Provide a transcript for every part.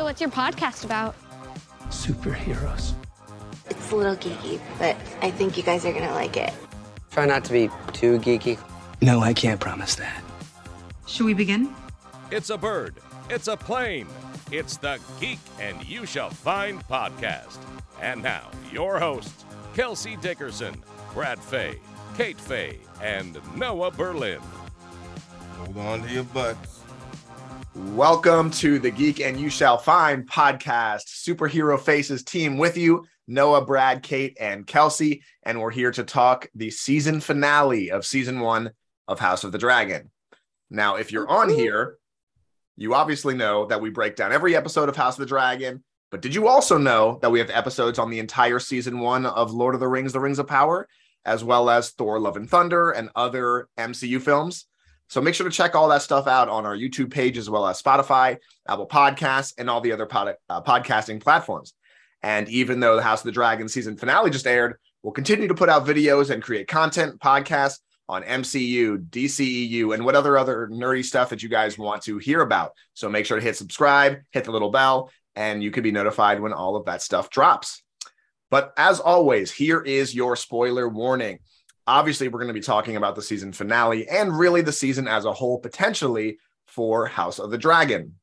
So, what's your podcast about? Superheroes. It's a little geeky, but I think you guys are gonna like it. Try not to be too geeky. No, I can't promise that. Should we begin? It's a bird. It's a plane. It's the Geek and You Shall Find podcast. And now, your hosts, Kelsey Dickerson, Brad Fay, Kate Fay, and Noah Berlin. Hold on to your butts. Welcome to the Geek and You Shall Find podcast. Superhero Faces team with you, Noah, Brad, Kate, and Kelsey. And we're here to talk the season finale of season one of House of the Dragon. Now, if you're on here, you obviously know that we break down every episode of House of the Dragon. But did you also know that we have episodes on the entire season one of Lord of the Rings, The Rings of Power, as well as Thor, Love and Thunder, and other MCU films? So make sure to check all that stuff out on our YouTube page, as well as Spotify, Apple Podcasts, and all the other pod- uh, podcasting platforms. And even though the House of the Dragon season finale just aired, we'll continue to put out videos and create content, podcasts on MCU, DCEU, and what other other nerdy stuff that you guys want to hear about. So make sure to hit subscribe, hit the little bell, and you can be notified when all of that stuff drops. But as always, here is your spoiler warning obviously we're going to be talking about the season finale and really the season as a whole potentially for House of the Dragon.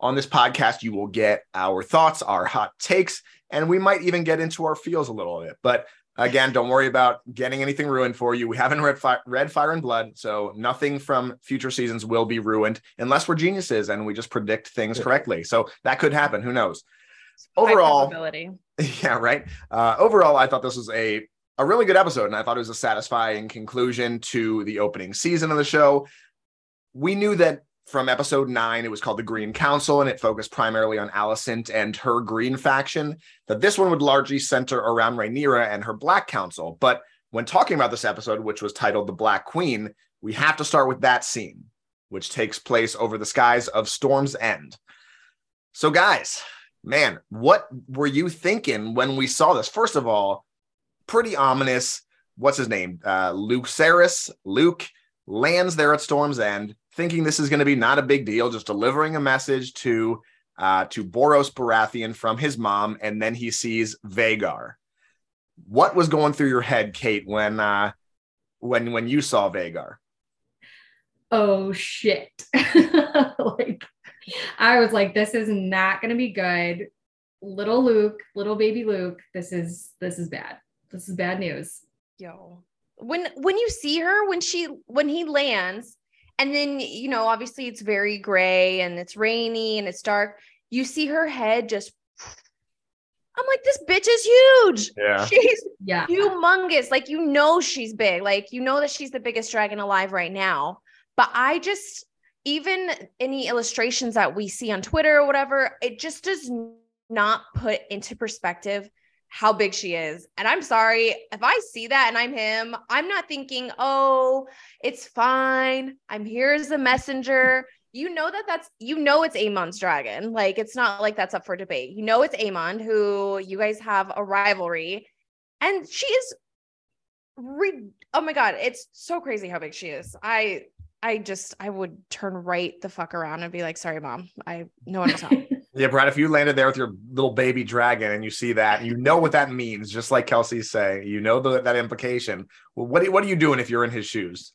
On this podcast, you will get our thoughts, our hot takes, and we might even get into our feels a little bit. But again, don't worry about getting anything ruined for you. We haven't read, fi- read Fire and Blood, so nothing from future seasons will be ruined unless we're geniuses and we just predict things correctly. So that could happen. Who knows? Overall, yeah, right. Uh, overall, I thought this was a a really good episode, and I thought it was a satisfying conclusion to the opening season of the show. We knew that from episode nine, it was called the Green Council, and it focused primarily on Alicent and her Green faction. That this one would largely center around Rhaenyra and her Black Council. But when talking about this episode, which was titled "The Black Queen," we have to start with that scene, which takes place over the skies of Storm's End. So, guys, man, what were you thinking when we saw this? First of all, pretty ominous. What's his name? Uh, Lucerys. Luke lands there at Storm's End, thinking this is going to be not a big deal, just delivering a message to uh, to Borros Baratheon from his mom, and then he sees Vhagar. What was going through your head, Kate, when uh, when when you saw Vhagar? Oh shit! like I was like, this is not going to be good. Little Luke, little baby Luke, this is this is bad. This is bad news. Yo. When when you see her when she when he lands and then you know obviously it's very gray and it's rainy and it's dark, you see her head just I'm like this bitch is huge. Yeah. She's Yeah. humongous. Like you know she's big. Like you know that she's the biggest dragon alive right now. But I just even any illustrations that we see on Twitter or whatever, it just does not put into perspective how big she is. And I'm sorry if I see that and I'm him, I'm not thinking, oh, it's fine. I'm here as a messenger. You know that that's, you know, it's Aemond's dragon. Like, it's not like that's up for debate. You know, it's Aemond who you guys have a rivalry. And she is, re- oh my God, it's so crazy how big she is. I, I just, I would turn right the fuck around and be like, sorry, mom. I, no one was home. Yeah, Brad, if you landed there with your little baby dragon and you see that, you know what that means, just like Kelsey's saying, you know the, that implication. Well, what, what are you doing if you're in his shoes?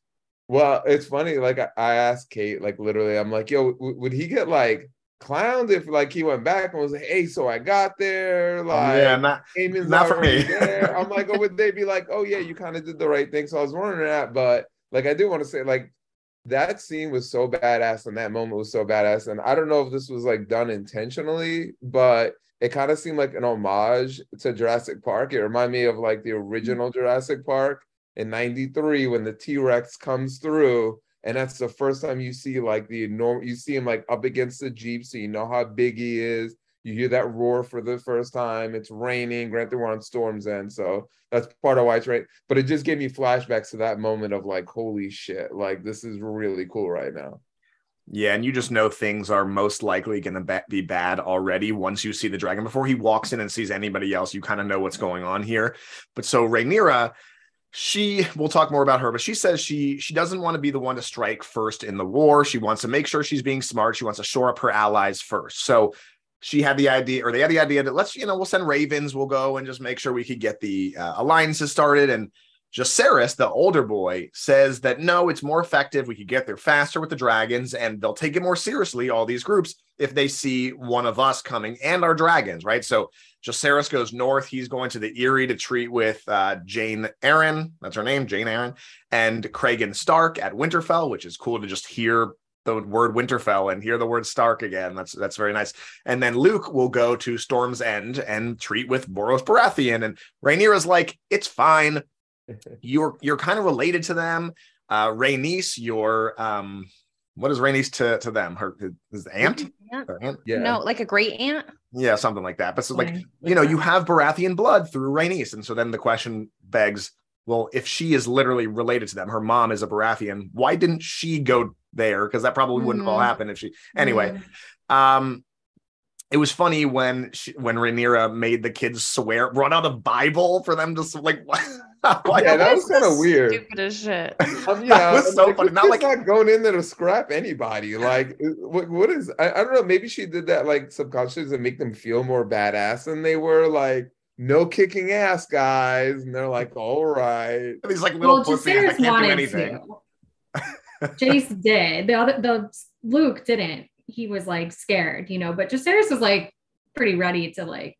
Well, it's funny. Like I, I asked Kate, like literally, I'm like, yo, w- would he get like clowned if like he went back and was like, hey, so I got there, oh, like yeah, not, Aemond's not for me. there. I'm like, oh, would they be like, oh yeah, you kind of did the right thing? So I was wondering that, but like I do want to say, like that scene was so badass and that moment was so badass. And I don't know if this was like done intentionally, but it kind of seemed like an homage to Jurassic Park. It reminded me of like the original Jurassic Park in 93 when the T-Rex comes through. And that's the first time you see like the enormous, you see him like up against the Jeep, so you know how big he is. You hear that roar for the first time. It's raining. Granted, we're on Storm's End, so that's part of why it's right. But it just gave me flashbacks to that moment of like, holy shit, like this is really cool right now. Yeah, and you just know things are most likely going to be bad already once you see the dragon. Before he walks in and sees anybody else, you kind of know what's going on here. But so Rhaenyra, she we'll talk more about her, but she says she she doesn't want to be the one to strike first in the war. She wants to make sure she's being smart. She wants to shore up her allies first. So she had the idea, or they had the idea that let's, you know, we'll send ravens, we'll go and just make sure we could get the uh, alliances started. And Jacaerys, the older boy, says that no, it's more effective. We could get there faster with the dragons, and they'll take it more seriously, all these groups, if they see one of us coming and our dragons, right? So Jacaerys goes north. He's going to the Eyrie to treat with uh, Jeyne Arryn, that's her name, Jeyne Arryn, and Cregan Stark at Winterfell, which is cool to just hear the word Winterfell and hear the word Stark again. That's that's very nice. And then Luke will go to Storm's End and treat with Borros Baratheon. And Rhaenyra's like, it's fine. You're you're kind of related to them. Uh Rhaenys, your um what is Rhaenys to to them? Her his aunt? Aunt? Her aunt? Yeah. No, like a great aunt. Yeah, something like that. But so like, Yeah. you know, you have Baratheon blood through Rhaenys. And so then the question begs, well, if she is literally related to them, her mom is a Baratheon, why didn't she go there? Because that probably wouldn't have all Mhm. happened if she anyway. Mm. Um it was funny when she, when Rhaenyra made the kids swear, brought out a Bible for them to like. What? Why- Yeah, that was kind of weird. Stupid as shit. Um, yeah, was I'm so like, funny. Not like- not going in there to scrap anybody. Like, what, what is? I, I don't know. Maybe she did that like subconsciously to make them feel more badass than they were. Like, no kicking ass, guys. And they're like, all right. These like little Well, pussies that can't do anything. to. Jace did. The other the Luke didn't. He was like scared, you know, but Jacaerys was like pretty ready to like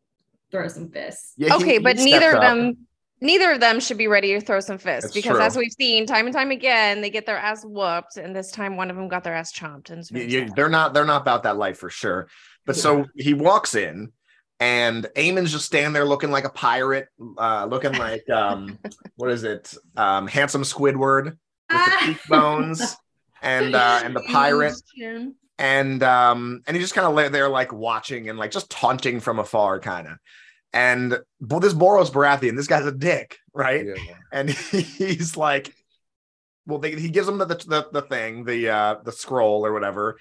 throw some fists. Yeah, okay, he but stepped neither of up. them neither of them should be ready to throw some fists That's because true. as we've seen time and time again, they get their ass whooped, and this time one of them got their ass chomped. And it's Y- very y- sad. they're not they're not about that life for sure. But so he walks in and Aemond's just standing there looking like a pirate, uh looking like um what is it? Um handsome Squidward with the cheekbones and uh and the pirate and um and he just kind of lay there like watching and like just taunting from afar kind of. And but this Borros Baratheon, this guy's a dick, right? Yeah. and he's like well they, he gives him the, the the thing the uh the scroll or whatever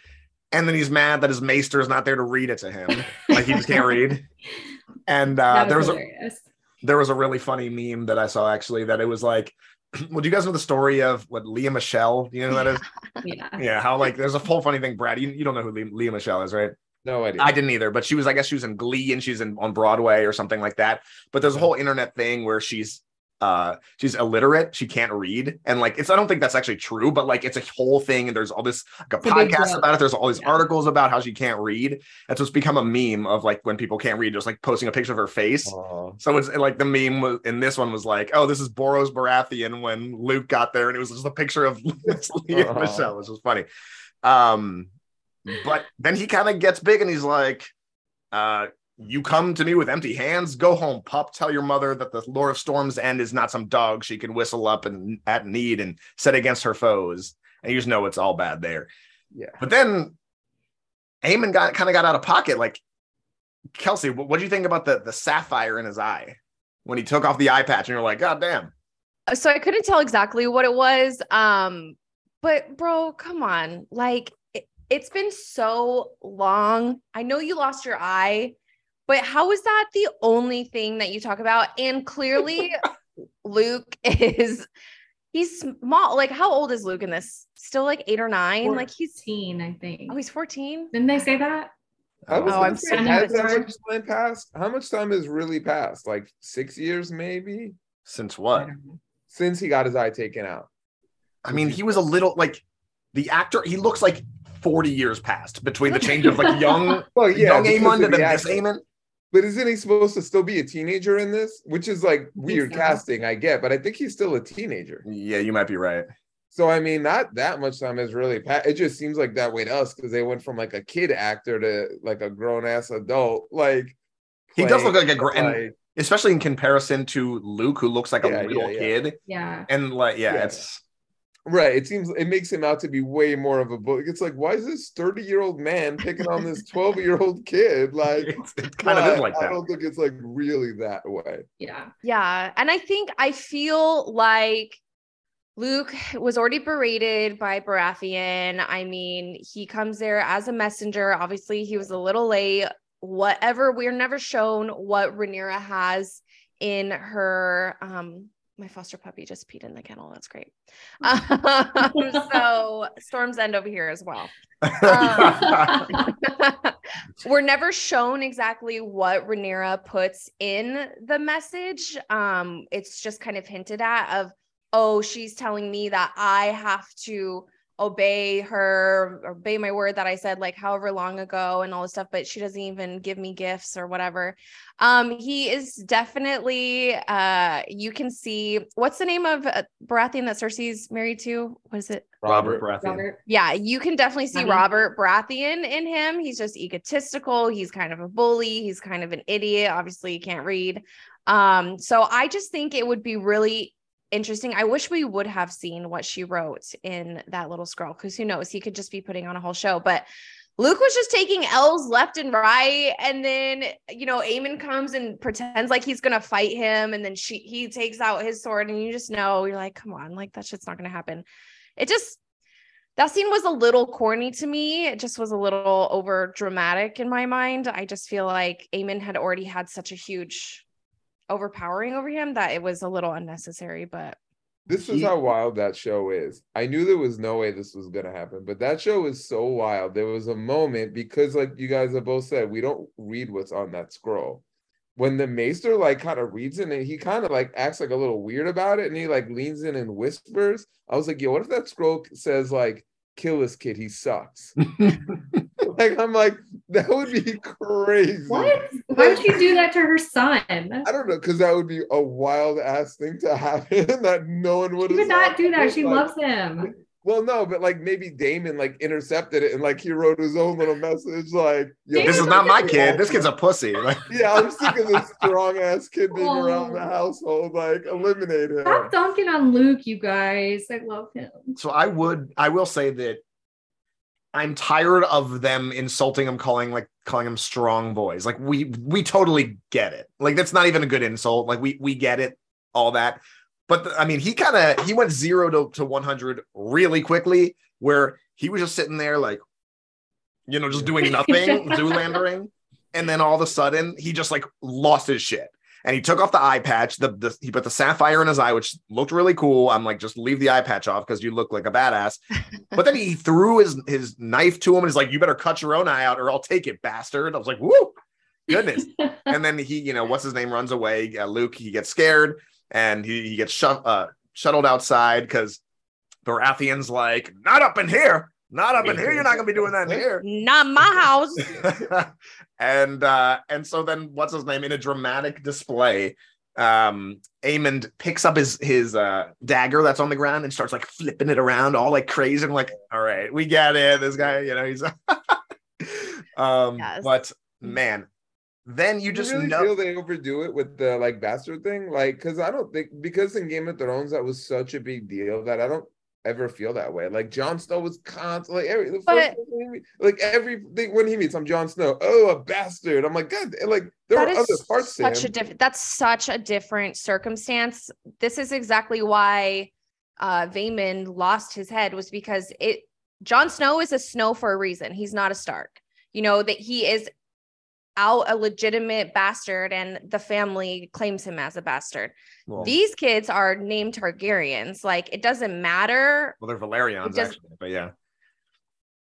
and then he's mad that his maester is not there to read it to him like he just can't read and uh That there was a, there was a really funny meme that i saw actually that it was like well do you guys know the story of what lea michele do you know who that is yeah. yeah how like there's a whole funny thing brad you, you don't know who lea, lea michele is right No idea. I didn't either, but she was, I guess she was in Glee and she's in on Broadway or something like that. But there's a whole internet thing where she's uh she's illiterate, she can't read. And like it's I don't think that's actually true, but like it's a whole thing and there's all this like a podcast about it. There's all these Yeah. articles about how she can't read. And so it's become a meme of like when people can't read, just like posting a picture of her face. Aw. So it's like the meme was in this one was like, oh, this is Borros Baratheon when Luke got there, and it was just a picture of Lea Michele, which was funny. Um, but then he kind of gets big and he's like, uh, you come to me with empty hands, go home, pup. Tell your mother that the Lord of Storm's End is not some dog she can whistle up and at need and set against her foes. And you just know it's all bad there. Yeah. But then Aemond got kind of got out of pocket. Like, Kelsey, what do you think about the the sapphire in his eye when he took off the eye patch? And you're like, God damn. so I couldn't tell exactly what it was. Um, but bro, come on. Like it, it's been so long. I know you lost your eye, but how is that the only thing that you talk about? And clearly Luke is he's small. Like, how old is Luke in this? Still like eight or nine? Like he's 14, I think. oh, he's 14. Didn't they say that? I was Oh, I'm say, so has that much time passed? How much time has really passed? Like six years, maybe, Since I what? since he got his eye taken out. I mean, he was a little like the actor, he looks like 40 years passed between the change of like young, Well, yeah, young because Aemond to the then this actor. Aemond. But isn't he supposed to still be a teenager in this? Which is like weird so. casting, I get, but I think he's still a teenager. Yeah, you might be right. So I mean, not that much time has really passed. It just seems like that way to us because they went from like a kid actor to like a grown ass adult. Like He does look like a gr- and like, especially in comparison to Luke, who looks like Yeah, a little yeah, yeah. kid. Yeah. And like, yeah, Yeah. it's right. It seems it makes him out to be way more of a book. It's like, why is this 30 year old man picking on this 12 year old kid? Like, it's, it kind of but is like I don't think it's like really that way. Yeah. Yeah. And I think I feel like Luke was already berated by Baratheon. I mean, he comes there as a messenger. Obviously, he was a little late. Whatever, we're never shown what Rhaenyra has in her. Um, my foster puppy just peed in the kennel. That's great. Um, so Storm's End over here as well. Um, we're never shown exactly what Rhaenyra puts in the message. Um, it's just kind of hinted at of, oh, she's telling me that I have to obey her, obey my word that I said like however long ago and all this stuff, but she doesn't even give me gifts or whatever. Um, he is definitely uh you can see what's the name of uh, Baratheon that Cersei's married to? What is it? Robert Baratheon. Robert. Yeah, you can definitely see Honey. Robert Baratheon in him. He's just egotistical. He's kind of a bully. He's kind of an idiot. Obviously, he can't read. Um, so I just think it would be really interesting. I wish we would have seen what she wrote in that little scroll because who knows? He could just be putting on a whole show. But Luke was just taking L's left and right. And then, you know, Aemond comes and pretends like he's gonna fight him. And then she he takes out his sword, and you just know you're like, come on, like that shit's not gonna happen. It just that scene was a little corny to me. It just was a little over dramatic in my mind. I just feel like Aemond had already had such a huge overpowering over him that it was a little unnecessary, but This is how wild that show is. I knew there was no way this was gonna happen, but that show is so wild. There was a moment because, like you guys have both said, we don't read what's on that scroll. When the maester like kind of reads it and he kind of like acts like a little weird about it and he like leans in and whispers, I was like, yo, what if that scroll says like kill this kid, he sucks. like I'm like, that would be crazy. What? Why would she do that to her son? I don't know, because that would be a wild ass thing to happen that no one would She would not do that. She Like, loves him. Well, no, but like maybe Daemon like intercepted it and like he wrote his own little message like, yo, This is not my kid. This kid's a pussy. Like, Yeah, I'm sick of this strong ass kid being oh. around the Oh. household. Like, eliminate him. Stop dunking on Luke, you guys. I love him. so I would, I will say that I'm tired of them insulting him, calling like calling him strong boys. Like we we totally get it. Like that's not even a good insult. Like we we get it, all that. But the- I mean, he kind of he went zero to, to 100 really quickly, where he was just sitting there like, you know, just doing nothing, Zoolandering, and then all of a sudden he just like lost his shit. And he took off the eye patch. The, the he put the sapphire in his eye, which looked really cool. I'm like, just leave the eye patch off because you look like a badass. But then he threw his his knife to him and he's like, "You better cut your own eye out, or I'll take it, bastard." I was like, "Woo, goodness!" and then he, you know, what's his name runs away. Uh, Luke, he gets scared and he, he gets uh, shuttled outside because Baratheon's like, "Not up in here, not up in here. You're not gonna be doing that in here." not my house. and uh and so then what's his name in a dramatic display um Aemond picks up his his uh dagger that's on the ground and starts like flipping it around all like crazy I'm like all right we get it this guy you know he's um Yes. but man then you just you really know feel they overdo it with the like bastard thing, like because I don't think because in Game of Thrones that was such a big deal that I don't ever feel that way. Like Jon Snow was constantly like every But- meet- like everything when he meets, I'm Jon Snow. Oh, a bastard! I'm like, God, like there are other parts to such a different that's such a different circumstance this is exactly why uh Vaemond lost his head was because it Jon Snow is a Snow for a reason he's not a Stark you know that he is out a legitimate bastard and the family claims him as a bastard well, these kids are named Targaryens like it doesn't matter well they're Velaryons it does- actually but yeah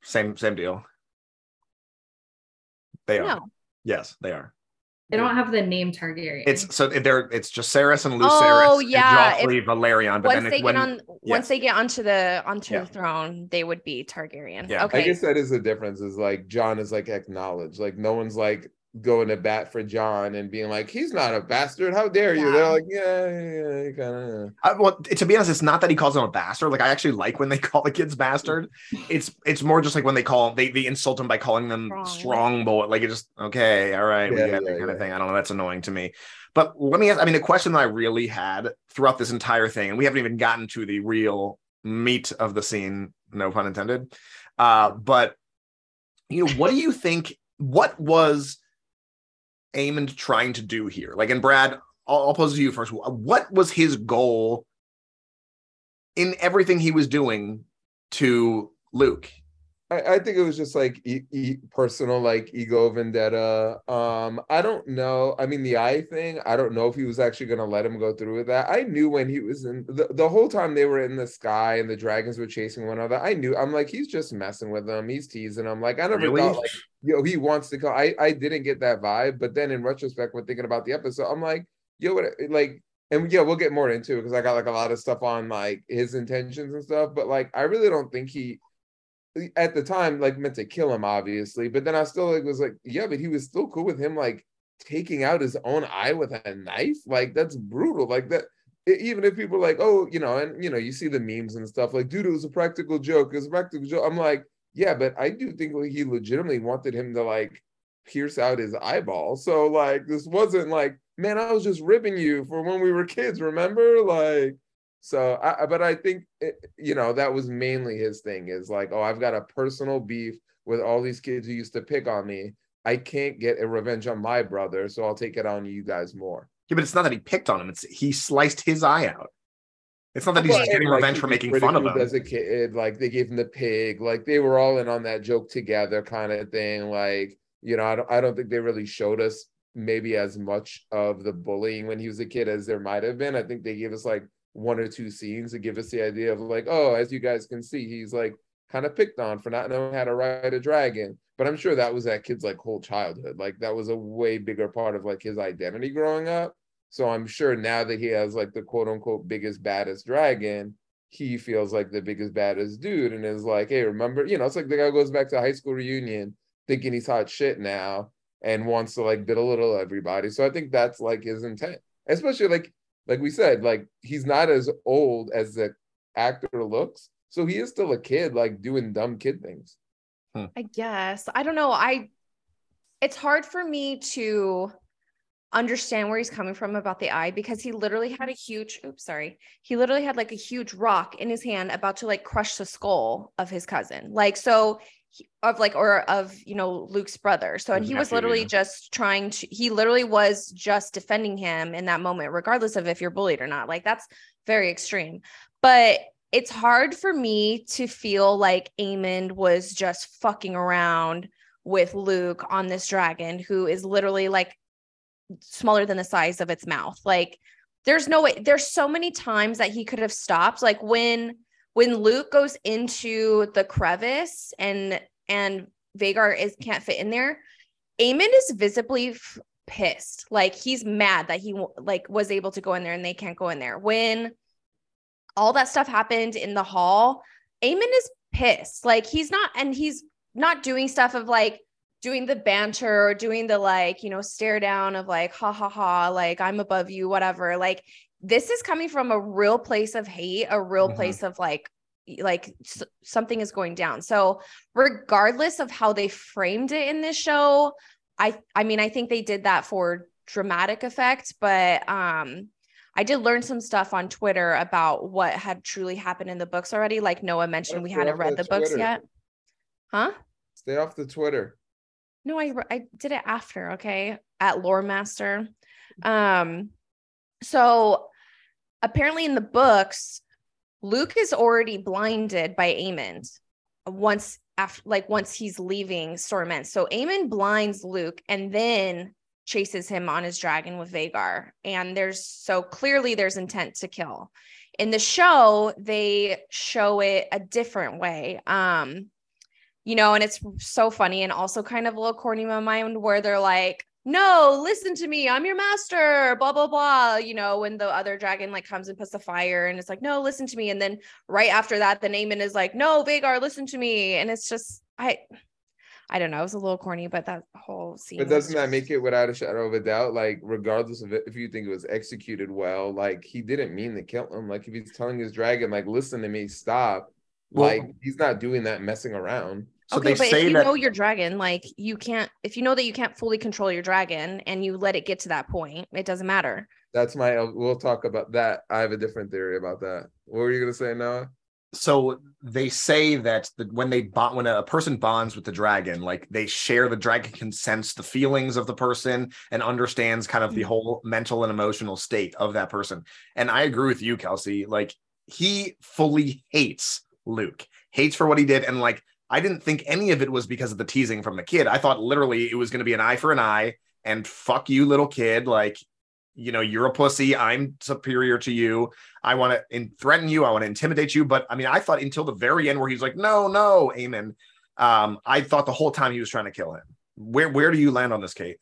same same deal they are no yes they are They don't have the name Targaryen. It's so they're it's Jacaerys and Lucerys. Oh, and yeah, Joffrey, Velaryon. But once then they it's when, get on yes. once they get onto the onto Yeah. the throne they would be Targaryen Yeah. Okay I guess that is the difference. Is like Jon is like acknowledged. Like no one's like going to bat for Jon and being like, he's not a bastard. How dare you? Yeah. They're like, yeah, yeah, yeah kind of. I, well, to be honest, it's not that he calls him a bastard. Like I actually like when they call the kids bastard. It's it's more just like when they call they they insult him by calling them Strong. strong, boy. Like it just okay, all right, we Yeah, get it yeah, kind of thing. I don't know. That's annoying to me. But let me ask. I mean, the question that I really had throughout this entire thing, and we haven't even gotten to the real meat of the scene. No pun intended. Uh, but you know, what do you think? What was Aemond trying to do here? Like, and Brad, I'll, I'll pose to you first. What was his goal in everything he was doing to Luke? I, I think it was just like e- e- personal, like ego vendetta. Um, I don't know. I mean, the eye thing. I don't know if he was actually going to let him go through with that. I knew when he was in the, the whole time they were in the sky and the dragons were chasing one another. I knew. I'm like, he's just messing with them. He's teasing them. Like I never Really? thought like, yo, he wants to go. I I didn't get that vibe. But then in retrospect, when thinking about the episode, I'm like, yo, what? Like, and yeah, we'll get more into it because I got like a lot of stuff on like his intentions and stuff. But like, I really don't think he at the time like meant to kill him obviously but then i still like was like yeah but he was still cool with him like taking out his own eye with a knife? Like that's brutal like that even if people like oh you know and you know you see the memes and stuff like dude it was a practical joke it was a practical joke i'm like yeah but i do think he legitimately wanted him to like pierce out his eyeball so like this wasn't like man i was just ribbing you for when we were kids remember? Like so, I, but I think it, you know that was mainly his thing is like, oh, I've got a personal beef with all these kids who used to pick on me. I can't get a revenge on my brother, so I'll take it on you guys more. Yeah, but it's not that he picked on him. It's he sliced his eye out. It's not that he's Well, getting like, revenge for making fun of him. as a kid. Like they gave him the pig. Like they were all in on that joke together, kind of thing. Like you know, I don't, I don't think they really showed us maybe as much of the bullying when he was a kid as there might have been. I think they gave us like one or two scenes to give us the idea of like, oh, as you guys can see, he's like kind of picked on for not knowing how to ride a dragon. But I'm sure that was that kid's like whole childhood. Like that was a way bigger part of like his identity growing up. So I'm sure now that he has like the quote unquote biggest, baddest dragon, he feels like the biggest, baddest dude and is like, hey, remember, you know, it's like the guy goes back to high school reunion thinking he's hot shit now and wants to like belittle everybody. So I think that's like his intent, especially like, like we said, like he's not as old as the actor looks. So he is still a kid, like doing dumb kid things. I guess. I don't know. I it's hard for me to understand where he's coming from about the eye because he literally had a huge oops sorry he literally had like a huge rock in his hand about to like crush the skull of his cousin like so he- of like or of you know luke's brother so and he was literally yeah. just trying to he literally was just defending him in that moment regardless of if you're bullied or not like that's very extreme but it's hard for me to feel like Aemond was just fucking around with Luke on this dragon who is literally like smaller than the size of its mouth. Like there's no way there's so many times that he could have stopped like when when Luke goes into the crevice and and Vhagar is can't fit in there. Aemond is visibly f- pissed. Like he's mad that he like was able to go in there and they can't go in there. When all that stuff happened in the hall, Aemond is pissed. Like he's not, and he's not doing stuff of like doing the banter or doing the like, you know, stare down of like, ha ha ha, like I'm above you, whatever. Like this is coming from a real place of hate, a real Mhm. place of like, like s- something is going down. So regardless of how they framed it in this show, I I mean I think they did that for dramatic effect, but um I did learn some stuff on Twitter about what had truly happened in the books already. Like Noah mentioned, we hadn't read that the books yet. Huh? Stay off the Twitter. No, I I did it after, okay? At Lore Master. Um so apparently in the books Luke is already blinded by Aemond once after like once he's leaving Stormend. So Aemond blinds Luke and then chases him on his dragon with Vhagar. And there's so clearly there's intent to kill. In the show, they show it a different way. Um you know, and it's so funny and also kind of a little corny in my mind where they're like, no, listen to me. I'm your master, blah, blah, blah. You know, when the other dragon like comes and puts the fire and it's like, no, listen to me. And then right after that, the Naaman is like, no, Vhagar, listen to me. And it's just, I, I don't know. It was a little corny, but that whole scene. But doesn't that make it without a shadow of a doubt? Like, regardless of it, if you think it was executed well, like he didn't mean to kill him. Like if he's telling his dragon, like, listen to me, stop. Well- like he's not doing that messing around. So okay, they but say if you that know your dragon, like you can't, if you know that you can't fully control your dragon and you let it get to that point, it doesn't matter. That's my. Uh, we'll talk about that. I have a different theory about that. What were you gonna say, Noah? so they say that the, when they bond when a person bonds with the dragon like they share the dragon can sense the feelings of the person and understands kind of the hmm. whole mental and emotional state of that person and i agree with you kelsey like he fully hates luke hates for what he did and like I didn't think any of it was because of the teasing from the kid. I thought literally it was going to be an eye for an eye and fuck you, little kid. Like, you know, you're a pussy. I'm superior to you. I want to in- threaten you. I want to intimidate you. But I mean, I thought until the very end where he's like, no, no, Amen. Um, I thought the whole time he was trying to kill him. Where where do you land on this, Kate?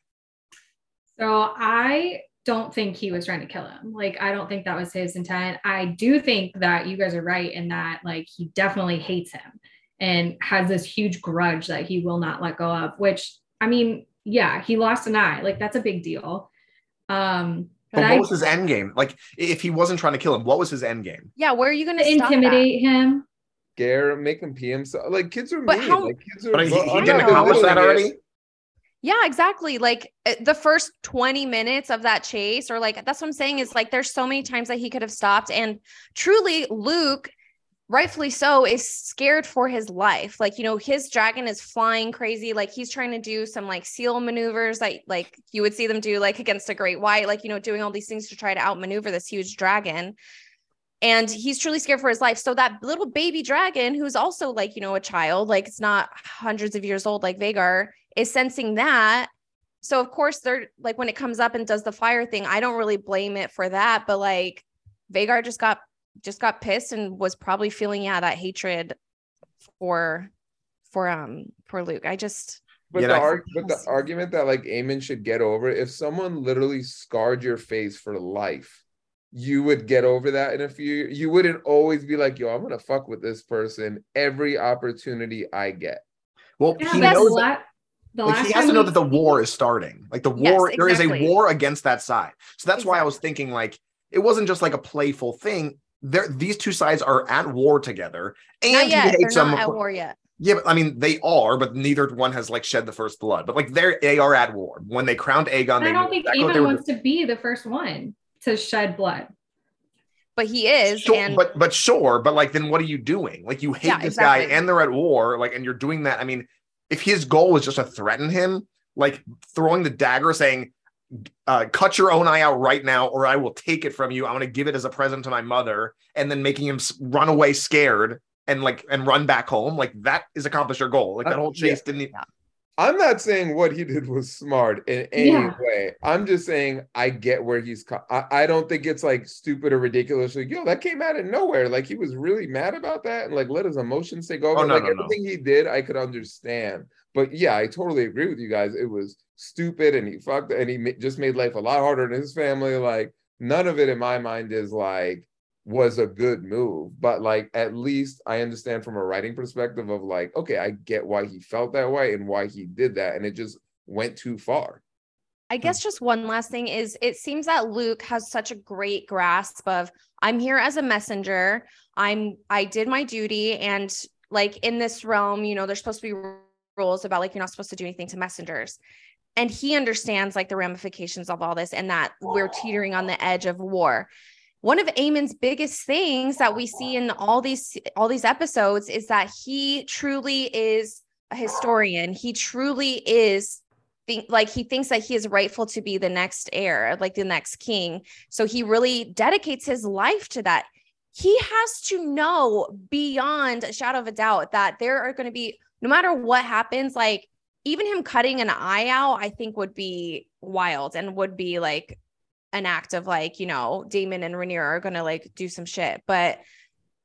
So I don't think he was trying to kill him. Like, I don't think that was his intent. I do think that you guys are right in that, like, he definitely hates him and has this huge grudge that he will not let go of, which, I mean, yeah, he lost an eye. Like, that's a big deal. Um, But, but what I was his end game? Like, if he wasn't trying to kill him, what was his end game? Yeah, where are you going to intimidate him. Scare him, make him pee himself. Like kids are But mean. how- like kids are. But he, he didn't accomplish that already. Yeah, exactly. Like uh, the first 20 minutes of that chase, or like that's what I'm saying is like there's so many times that he could have stopped. And truly, Luke, rightfully so, is scared for his life. Like, you know, his dragon is flying crazy. Like he's trying to do some like seal maneuvers that like you would see them do like against a great white, like, you know, doing all these things to try to outmaneuver this huge dragon. And he's truly scared for his life. So that little baby dragon, who's also like, you know, a child, like it's not hundreds of years old like Vhagar, is sensing that. So of course they're like when it comes up and does the fire thing, I don't really blame it for that, but like Vhagar just got just got pissed and was probably feeling yeah that hatred for for um for Luke. I just But Yeah, the arg- but the argument that like Aemond should get over it, if someone literally scarred your face for life, you would get over that in a few years. You wouldn't always be like, yo, I'm gonna fuck with this person every opportunity I get. Well, Yeah, he knows la- that, like, he has to know that the war is starting. Like the Yes, war, there is a war against that side. So that's why I was thinking like it wasn't just like a playful thing. There, these two sides are at war together, and not yet. They're hates them. not at war yet. Yeah, but I mean they are, but neither one has like shed the first blood. But like they're they are at war. When they crowned Aegon, I they don't think exactly what they Aemond were wants to be the first one to shed blood. But he is Sure, and but but sure, but like then what are you doing? Like you hate Yeah, this guy and they're at war, like and you're doing that. I mean, if his goal was just to threaten him, like throwing the dagger, saying, uh, "Cut your own eye out right now, or I will take it from you. I'm going to give it as a present to my mother," and then making him run away scared and like and run back home, like that is accomplish your goal. Like that whole yeah. chase didn't. I'm not saying what he did was smart in any Yeah. way. I'm just saying I get where he's. Co- I, I don't think it's like stupid or ridiculous. Like, yo, that came out of nowhere. Like he was really mad about that and like let his emotions take over. Oh, no, like no, no. everything he did, I could understand. But yeah, I totally agree with you guys. It was stupid and he fucked and he just made life a lot harder in his family. Like none of it in my mind is like was a good move but like at least i understand from a writing perspective of like okay i get why he felt that way and why he did that and it just went too far I guess just one last thing is it seems that Luke has such a great grasp of I'm here as a messenger. I'm I did my duty and like in this realm, you know, there's supposed to be rules about like you're not supposed to do anything to messengers. And he understands like the ramifications of all this and that we're teetering on the edge of war. One of Aemond's biggest things that we see in all these all these episodes is that he truly is a historian. He truly is think like he thinks that he is rightful to be the next heir, like the next king. So he really dedicates his life to that. He has to know beyond a shadow of a doubt that there are going to be, no matter what happens, like even him cutting an eye out, I think would be wild and would be like an act of like, you know, Daemon and Rhaenyra are going to like do some shit. But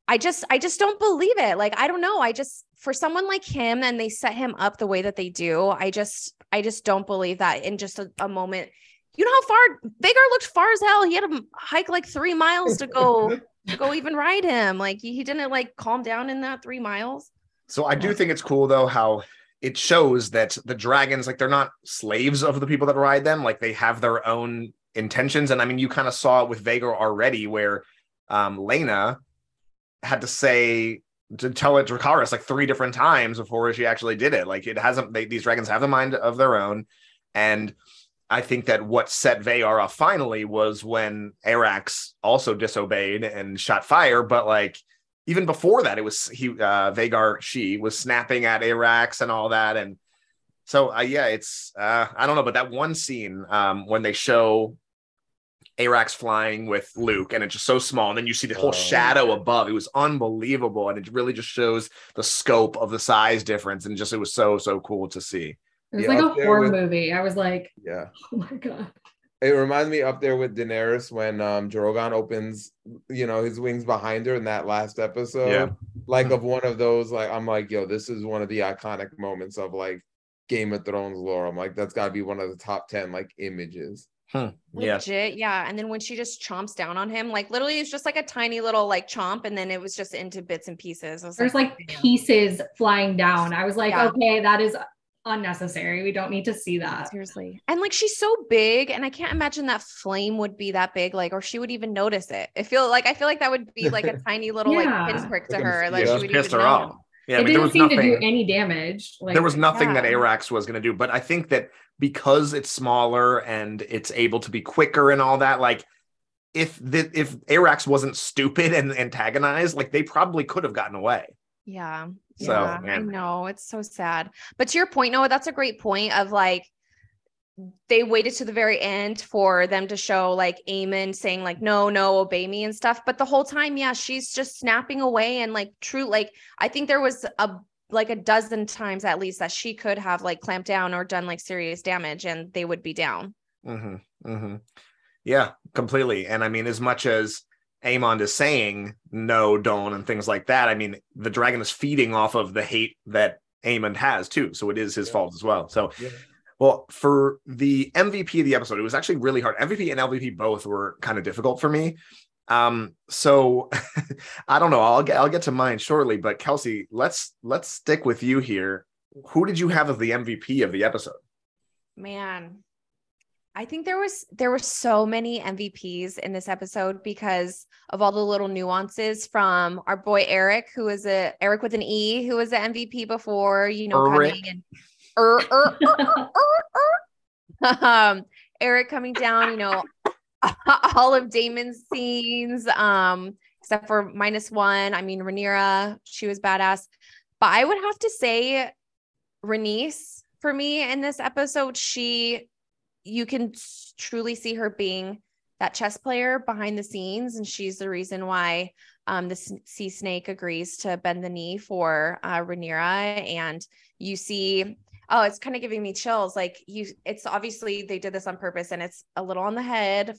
I just, I just don't believe it. Like, I don't know. I just, for someone like him and they set him up the way that they do, I just, I just don't believe that in just a, a moment. You know how far Vhagar looked far as hell. He had to hike like three miles to go, to go even ride him. Like he, he didn't like calm down in that three miles. So I do think it's cool though how it shows that the dragons like they're not slaves of the people that ride them. Like they have their own intentions. And I mean you kind of saw it with Vhagar already where um Laena had to say to tell it Dracarys like three different times before she actually did it. Like it hasn't they, these dragons have a mind of their own. And I think that what set Vhagar off finally was when Arrax also disobeyed and shot fire. But like even before that, it was he uh Vhagar she was snapping at Arrax and all that. And so uh, yeah, it's uh I don't know, but that one scene um when they show Arrax flying with Luke, and it's just so small. And then you see the whole Oh. shadow above. It was unbelievable, and it really just shows the scope of the size difference. And just it was so so cool to see. It was Yeah, like a horror with- movie. I was like, Yeah. oh my god. It reminds me up there with Daenerys when um Drogon opens, you know, his wings behind her in that last episode. Yeah. Like of one of those, like I'm like, yo, this is one of the iconic moments of like Game of Thrones lore. I'm like, that's gotta be one of the top 10 like images. Yes. Legit, yeah. And then when she just chomps down on him, like literally it's just like a tiny little like chomp, and then it was just into bits and pieces. I was There's like damn. pieces flying down. I was like, Yeah. okay, that is unnecessary. We don't need to see that. Seriously. And like she's so big, and I can't imagine that flame would be that big, like, or she would even notice it. I feel like I feel like that would be like a tiny little Yeah. like pinprick to her. Like mosquito. she would pissed even her know. off. Yeah, I it mean, there didn't was seem to do any damage. Like there was nothing that. Arrax was going to do, but I think that because it's smaller and it's able to be quicker and all that, like if the if Arrax wasn't stupid and antagonized, like they probably could have gotten away. Yeah. So, yeah, I know it's so sad. But to your point, Noah, that's a great point of like they waited to the very end for them to show like Aemond saying like no, no, obey me and stuff. But the whole time, yeah, she's just snapping away and like true, like I think there was a like a dozen times at least that she could have like clamped down or done like serious damage and they would be down. hmm hmm Yeah, completely. And I mean, as much as Aemond is saying no, don't, and things like that, I mean, the dragon is feeding off of the hate that Aemond has too. So it is his Yeah. fault as well. So Yeah. Well, for the MVP of the episode, it was actually really hard. MVP and LVP both were kind of difficult for me. Um, so I don't know. I'll get I'll get to mine shortly, but Kelsey, let's let's stick with you here. Who did you have as the MVP of the episode? Man, I think there was there were so many MVPs in this episode because of all the little nuances from our boy Eric, who is a Eric with an E, who was an MVP before, you know, Eric. coming and er, er, er, er, er, er. um Eric coming down, you know, all of Daemon's scenes, um, except for minus one. I mean, Rhaenyra, she was badass. But I would have to say Rhaenys for me in this episode, she you can truly see her being that chess player behind the scenes, and she's the reason why um, the sea snake agrees to bend the knee for uh, Rhaenyra. And you see, oh, it's kind of giving me chills. Like you, it's obviously they did this on purpose, and it's a little on the head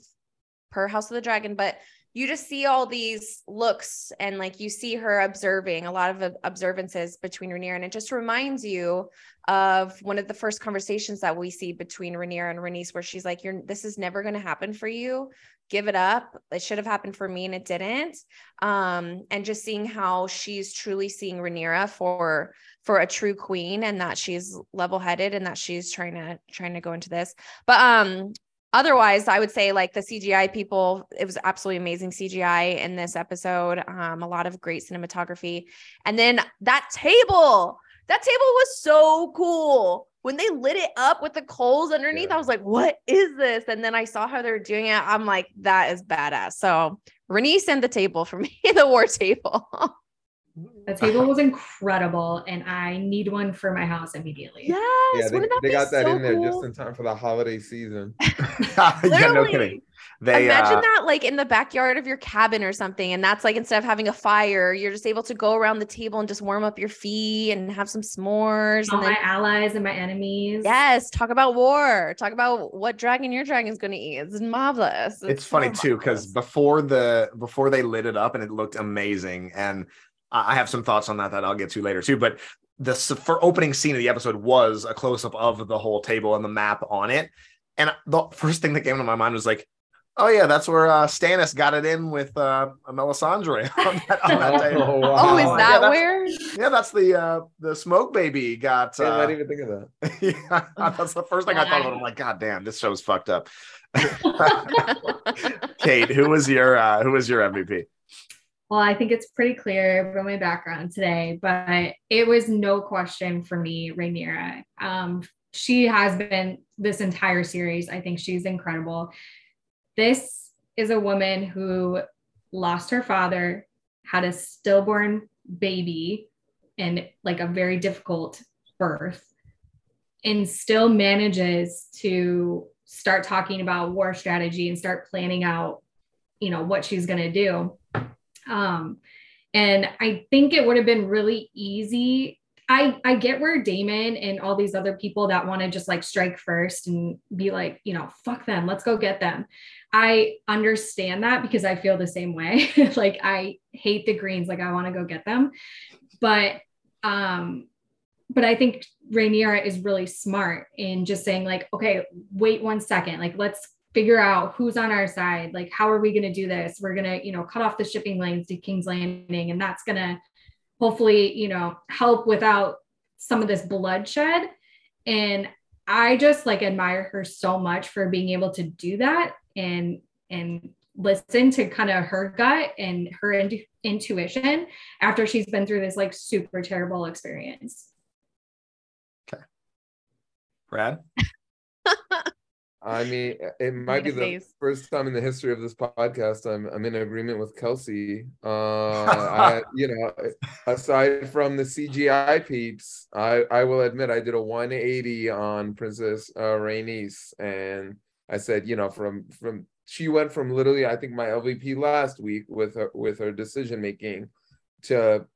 per House of the Dragon, but you just see all these looks and like you see her observing a lot of observances between Rhaenyra, and it just reminds you of one of the first conversations that we see between Rhaenyra and Rhaenys, where she's like, "You're this is never going to happen for you. Give it up. It should have happened for me, and it didn't." Um, and just seeing how she's truly seeing Rhaenyra for for a true queen, and that she's level headed, and that she's trying to trying to go into this. But um, otherwise i would say like the cgi people it was absolutely amazing cgi in this episode um a lot of great cinematography. And then that table that table was so cool. When they lit it up with the coals underneath Yeah. i was like what is this? And then i saw how they were doing it. I'm like that is badass. So Rhaenys and the table for me the war table The table was incredible, and I need one for my house immediately. yes Yeah, they, that they got that so in there cool? just in time for the holiday season. yeah, no Literally. kidding. They Imagine uh, that like in the backyard of your cabin or something. And that's like instead of having a fire, you're just able to go around the table and just warm up your feet and have some s'mores. All And then, my allies and my enemies. yes, talk about war. Talk about what dragon your dragon's going to eat. It's marvelous. it's so funny too because before the before they lit it up and it looked amazing and i I have some thoughts on that that i'll get to later too but the for opening scene of the episode was a close-up of the whole table and the map on it and the first thing that came to my mind was like oh yeah that's where uh stannis got it in with uh melisandre on that, on that table Oh, wow. Oh, is that that's- where? yeah that's the uh the smoke baby got I did uh, not even think of that. yeah, that's the first thing I thought of. I'm like, God damn, this show's fucked up. Kate, who was your uh, who was your MVP? Well, I think it's pretty clear from my background today, but it was no question for me, Rhaenyra. Um, she has been this entire series. I think she's incredible. This is a woman who lost her father, had a stillborn baby, and like a very difficult birth, and still manages to start talking about war strategy and start planning out, you know, what she's going to do. Um, and I think it would have been really easy. I, I get where Daemon and all these other people that want to just like strike first and be like, you know, fuck them, let's go get them. I understand that because I feel the same way. like I hate the greens, like I want to go get them. But um but I think Rhaenyra is really smart in just saying like, okay, wait one second, like let's figure out who's on our side. Like, how are we going to do this? We're going to, you know, cut off the shipping lanes to King's Landing, and that's going to hopefully, you know, help without some of this bloodshed. And I just like admire her so much for being able to do that and and listen to kind of her gut and her in- intuition after she's been through this like super terrible experience. Okay. Brad? I mean, it might be the face. first time in the history of this podcast I'm I'm in agreement with Kelsey. Uh, I, you know, aside from the CGI peeps, I I will admit I did a 180 on Princess uh, Rhaenys, and I said, you know, from from she went from literally I think my LVP last week with her with her decision making to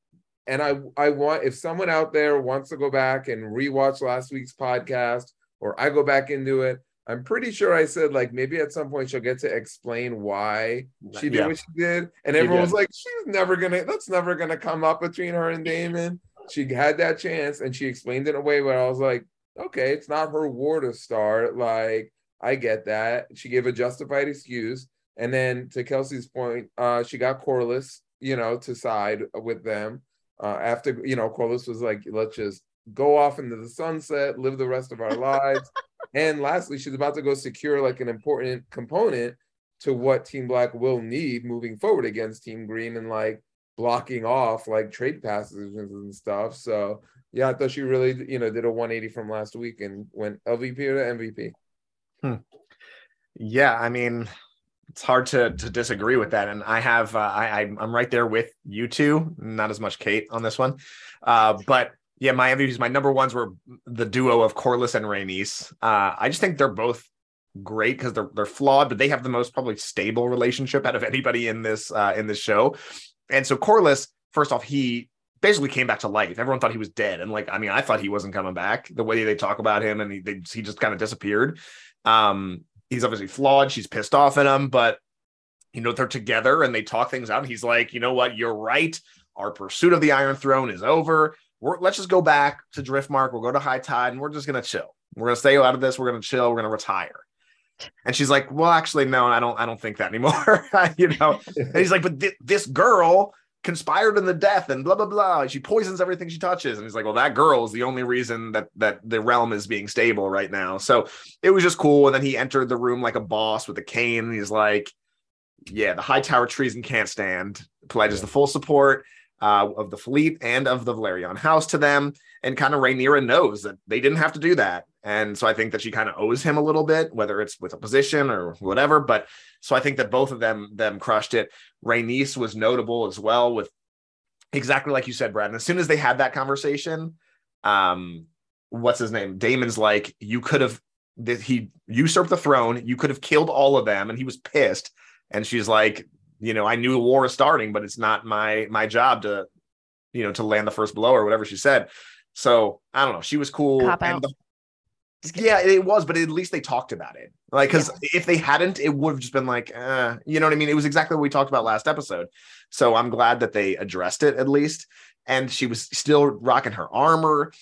and I I want if someone out there wants to go back and rewatch last week's podcast or I go back into it, I'm pretty sure I said like maybe at some point she'll get to explain why she did Yeah. what she did, and everyone was like, she's never gonna that's never gonna come up between her and Daemon. She had that chance and she explained it in a way where I was like, okay, it's not her war to start. Like I get that. She gave a justified excuse. And then to Kelsey's point, uh, she got Corlys, you know, to side with them. Uh, after, you know, Corlys was like, let's just go off into the sunset, live the rest of our lives. And lastly, she's about to go secure like an important component to what Team Black will need moving forward against Team Green and like blocking off like trade passages and stuff. So yeah, I thought she really, you know, did a 180 from last week and went LVP to MVP. Yeah, I mean, it's hard to to disagree with that, and I have uh, I I'm I'm right there with you two. Not as much Kate on this one, uh, but yeah, my MVPs, my number ones were the duo of Corlys and Rhaenys. Uh, I just think they're both great because they're they're flawed, but they have the most probably stable relationship out of anybody in this uh, in this show. And so Corlys, first off, he basically came back to life. Everyone thought he was dead, and like I mean, I thought he wasn't coming back. The way they talk about him, and he they, he just kind of disappeared. Um, he's obviously flawed. She's pissed off at him, but you know they're together and they talk things out. He's like, you know what, you're right. Our pursuit of the Iron Throne is over. We're, let's just go back to Driftmark. We'll go to High Tide, and we're just gonna chill. We're gonna stay out of this. We're gonna chill. We're gonna retire. And she's like, well, actually, no, I don't. I don't think that anymore. you know. And he's like, but thi- this girl conspired in the death and blah blah blah. She poisons everything she touches. And he's like, well, that girl is the only reason that that the realm is being stable right now. So it was just cool. And then he entered the room like a boss with a cane. And he's like, yeah, the Hightower treason can't stand. Pledges the full support uh, of the fleet and of the Velaryon house to them. And kind of Rhaenyra knows that they didn't have to do that. And so I think that she kind of owes him a little bit, whether it's with a position or whatever. But so I think that both of them them crushed it. Rhaenys was notable as well with exactly like you said, Brad. And as soon as they had that conversation, um, what's his name? Daemon's like, you could have that he usurped the throne, you could have killed all of them, and he was pissed. And she's like, you know, I knew the war is starting, but it's not my my job to, you know, to land the first blow or whatever she said. So I don't know. She was cool. The- yeah, it was, but at least they talked about it. Like, because if they hadn't, it would have just been like, uh, you know what I mean? It was exactly what we talked about last episode. So I'm glad that they addressed it at least. And she was still rocking her armor.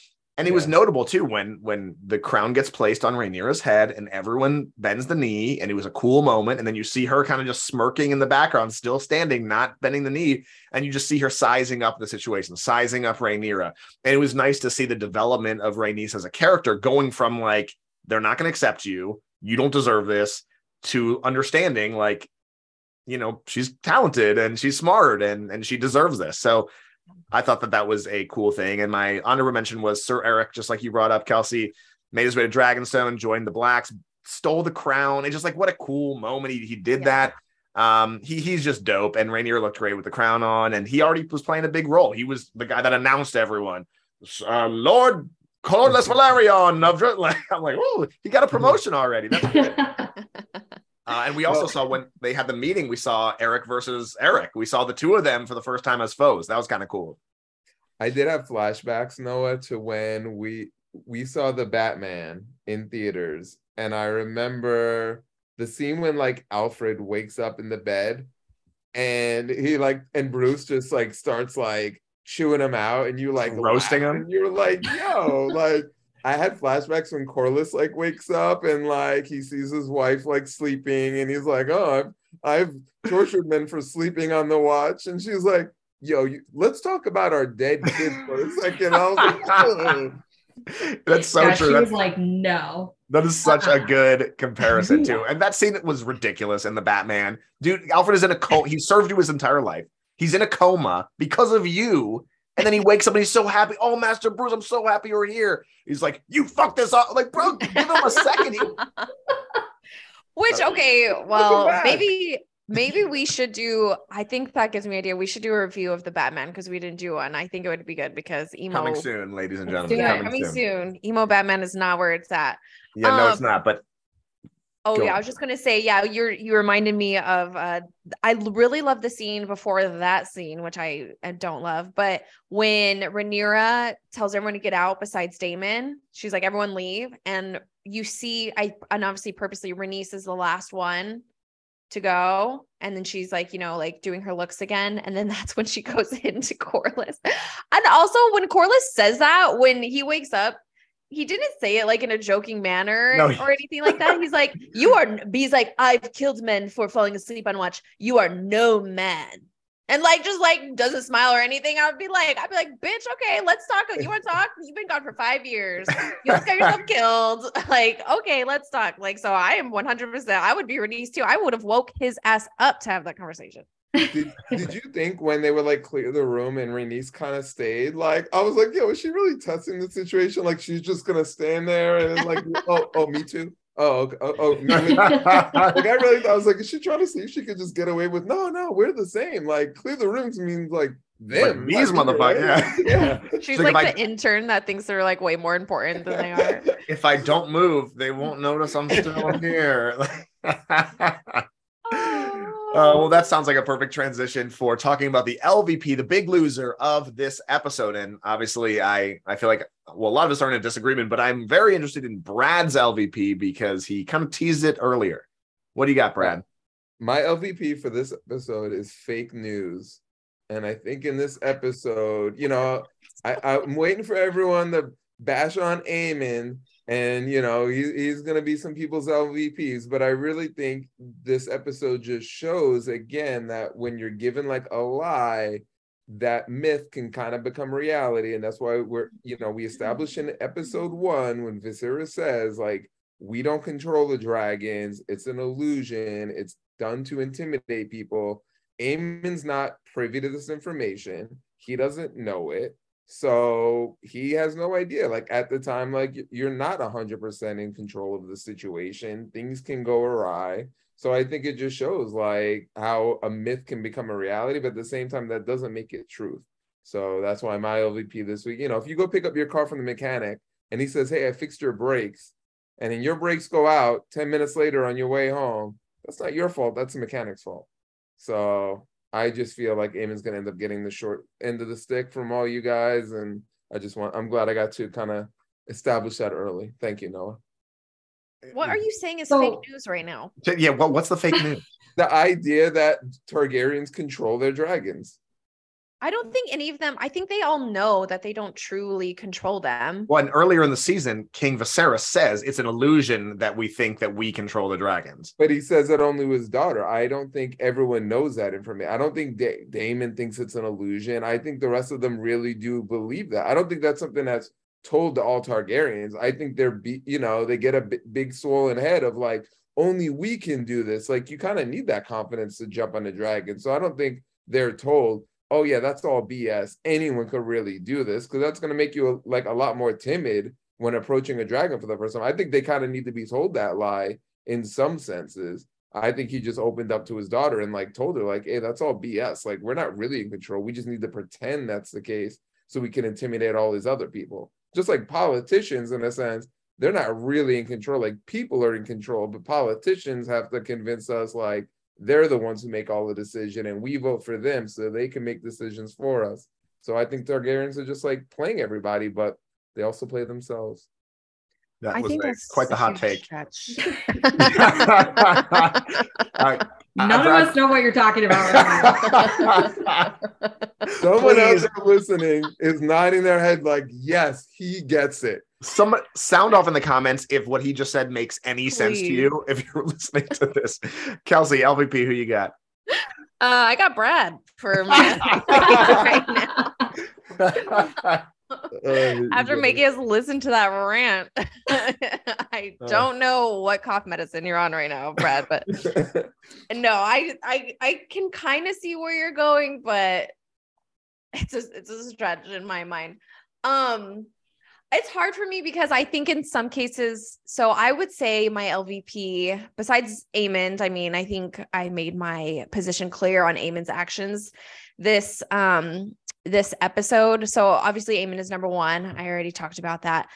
And it was notable too when when the crown gets placed on Rhaenyra's head and everyone bends the knee, and it was a cool moment. And then you see her kind of just smirking in the background, still standing, not bending the knee, and you just see her sizing up the situation, sizing up Rhaenyra. And it was nice to see the development of Rhaenys as a character, going from like they're not going to accept you, you don't deserve this, to understanding like, you know, she's talented and she's smart and and she deserves this. So I thought that that was a cool thing. And my honorable mention was Sir Erryk, just like you brought up, Kelsey, made his way to Dragonstone, joined the Blacks, stole the crown. It's just like what a cool moment. He, he did Yeah. that. Um, he he's just dope. And Rhaenyra looked great with the crown on, and he already was playing a big role. He was the guy that announced everyone, uh, Lord Corlys Velaryon of Dr-" like I'm like, oh, he got a promotion already. That's good. Uh, and we also saw when they had the meeting, we saw Eric versus Eric. We saw the two of them for the first time as foes. That was kind of cool. I did have flashbacks, Noah, to when we we saw the Batman in theaters, and I remember the scene when like Alfred wakes up in the bed, and he like and Bruce just like starts like chewing him out, and you like Roasting him? and you're like, yo, like. I had flashbacks when Corlys like wakes up and like he sees his wife like sleeping and he's like, "Oh, I've I've tortured men for sleeping on the watch," and she's like, "Yo, you, let's talk about our dead kids for a second. I was like, "Ugh." That's so yeah, true. she That's, was like, no. that is such a Uh-uh. good comparison too. And that scene was ridiculous in the Batman. Dude, Alfred is in a coma. He served you his entire life. He's in a coma because of you. And then he wakes up and he's so happy. Oh, Master Bruce, I'm so happy you're here. He's like, you fucked this up. Like, bro, give him a second. He- Which Uh, okay, well, maybe maybe we should do. I think that gives me an idea. We should do a review of the Batman because we didn't do one. I think it would be good because emo coming soon, ladies and gentlemen. do it. Yeah, Coming coming soon. soon. Emo Batman is not where it's at. Yeah, no, it's Um, not. But Oh Go yeah, on. I was just gonna say, yeah, you're you reminded me of uh I really love the scene before that scene, which I, I don't love, but when Rhaenyra tells everyone to get out besides Daemon, she's like, everyone leave, and you see, I and obviously purposely Rhaenys is the last one to go, and then she's like, you know, like doing her looks again, and then that's when she goes into Corlys, and also when Corlys says that when he wakes up. He didn't say it like in a joking manner No, or anything like that. He's like, "You are." He's like, "I've killed men for falling asleep on watch. You are no man." And like, just like doesn't smile or anything. I'd be like, I'd be like, "Bitch, okay, let's talk. You want to talk? You've been gone for five years. You almost got yourself killed. Like, okay, let's talk." Like, so I am one hundred percent. I would be released too. I would have woke his ass up to have that conversation. Did, did you think when they would like clear the room and Rhaenys kind of stayed? Like, I was like, yo, is she really testing the situation? Like, she's just gonna stand there and like, oh, oh, me too. Oh, okay. oh, oh me- me- like I really thought I was like, is she trying to see if she could just get away with? No, no, we're the same. Like, clear the rooms means like them, these motherfuckers, yeah. yeah. She's like, like, if I- the intern that thinks they're like way more important than they are. if I don't move, they won't notice I'm still here. Uh, well, that sounds like a perfect transition for talking about the LVP, the big loser of this episode. And obviously, I I feel like well, a lot of us are in a disagreement, but I'm very interested in Brad's LVP because he kind of teased it earlier. What do you got, Brad? My LVP for this episode is fake news. And I think in this episode, you know, I, I'm waiting for everyone to bash on Aemond and, you know, he, he's going to be some people's LVPs. But I really think this episode just shows again that when you're given like a lie, that myth can kind of become reality. And that's why we're, you know, we established in episode one when Viserys says, like, we don't control the dragons. It's an illusion. It's done to intimidate people. Aemond's not privy to this information. He doesn't know it. So he has no idea. Like at the time, like you're not 100% in control of the situation. Things can go awry. So I think it just shows like how a myth can become a reality, but at the same time, that doesn't make it truth. So that's why my LVP this week, you know, if you go pick up your car from the mechanic and he says, Hey, I fixed your brakes, and then your brakes go out 10 minutes later on your way home, that's not your fault. That's the mechanic's fault. So I just feel like Aemond's gonna end up getting the short end of the stick from all you guys. And I just want I'm glad I got to kind of establish that early. Thank you, Noah. What are you saying is So- fake news right now? Yeah, what, what's the fake news? The idea that Targaryens control their dragons. I don't think any of them, I think they all know that they don't truly control them. Well, and earlier in the season, King Viserys says it's an illusion that we think that we control the dragons. But he says that only to his daughter. I don't think everyone knows that information. I don't think da- Daemon thinks it's an illusion. I think the rest of them really do believe that. I don't think that's something that's told to all Targaryens. I think they're, be- you know, they get a big swollen head of like, only we can do this. Like, you kind of need that confidence to jump on the dragon. So I don't think they're told, oh, yeah, that's all BS. Anyone could really do this because that's going to make you like a lot more timid when approaching a dragon for the first time. I think they kind of need to be told that lie in some senses. I think he just opened up to his daughter and like told her, like, hey, that's all BS. Like, we're not really in control. We just need to pretend that's the case so we can intimidate all these other people. Just like politicians, in a sense, they're not really in control. Like people are in control, but politicians have to convince us like they're the ones who make all the decision and we vote for them so they can make decisions for us. So I think Targaryens are just like playing everybody, but they also play themselves. That I was think a- that's quite the hot take. stretch. Uh, None I've- of us know what you're talking about right. Someone out Please. there listening is nodding their head like, yes, he gets it. Some sound off in the comments if what he just said makes any sense to you. If you're listening to this, Kelsey LVP, who you got? Uh, I got Brad for my right now. Uh, After making us listen to that rant, I Uh. don't know what cough medicine you're on right now, Brad, but no, I I I can kind of see where you're going, but it's a it's a stretch in my mind. Um it's hard for me because I think in some cases, so I would say my LVP, besides Aemond, I mean, I think I made my position clear on Aemond's actions this um this episode. So obviously Aemond is number one. I already talked about that.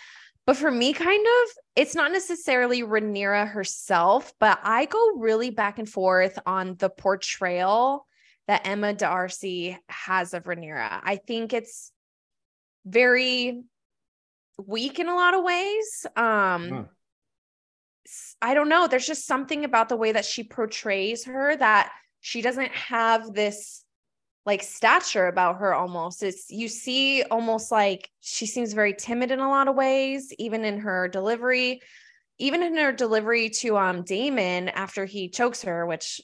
But for me, kind of, it's not necessarily Rhaenyra herself, but I go really back and forth on the portrayal that Emma Darcy has of Rhaenyra. I think it's very weak in a lot of ways. Um, s- I don't know. There's just something about the way that she portrays her that she doesn't have this like stature about her almost. It's you see almost like she seems very timid in a lot of ways, even in her delivery, even in her delivery to um Daemon after he chokes her, which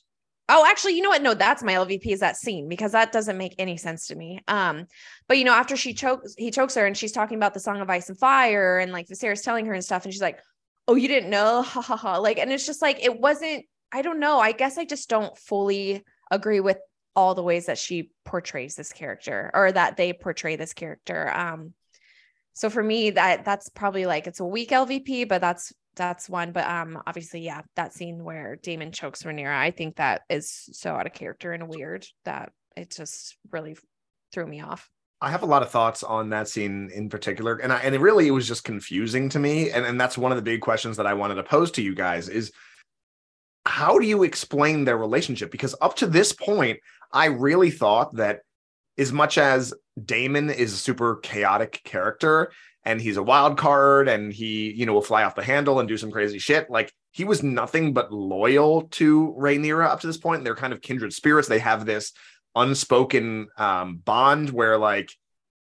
oh actually, you know what? No, that's my LVP is that scene because that doesn't make any sense to me. Um, but you know, after she chokes, he chokes her and she's talking about the song of ice and fire, and like Viserys telling her and stuff, and she's like, Oh, you didn't know? Ha ha ha. Like, and it's just like it wasn't, I don't know. I guess I just don't fully agree with all the ways that she portrays this character or that they portray this character um so for me that that's probably like it's a weak lvp but that's that's one but um obviously yeah that scene where Daemon chokes Rhaenyra, i think that is so out of character and weird that it just really threw me off I have a lot of thoughts on that scene in particular, and I, and it really it was just confusing to me, and and that's one of the big questions that I wanted to pose to you guys is how do you explain their relationship? Because up to this point, I really thought that as much as Daemon is a super chaotic character and he's a wild card and he you know will fly off the handle and do some crazy shit, like he was nothing but loyal to Rhaenyra up to this point. They're kind of kindred spirits. They have this unspoken um, bond where like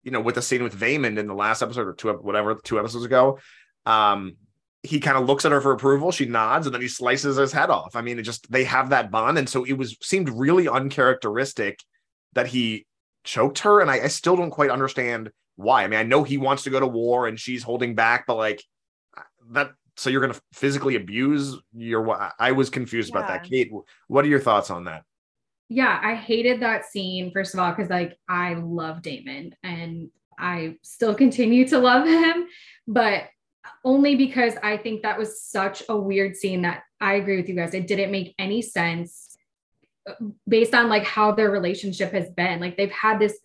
you know with the scene with Vaemond in the last episode or two whatever two episodes ago um he kind of looks at her for approval she nods and then he slices his head off i mean it just they have that bond and so it was seemed really uncharacteristic that he choked her and I, I still don't quite understand why i mean i know he wants to go to war and she's holding back but like that so you're going to physically abuse your i was confused about that kate what are your thoughts on that yeah, I hated that scene, first of all, because like I love Daemon and I still continue to love him, but only because I think that was such a weird scene that I agree with you guys. It didn't make any sense uh, based on like how their relationship has been. Like they've had this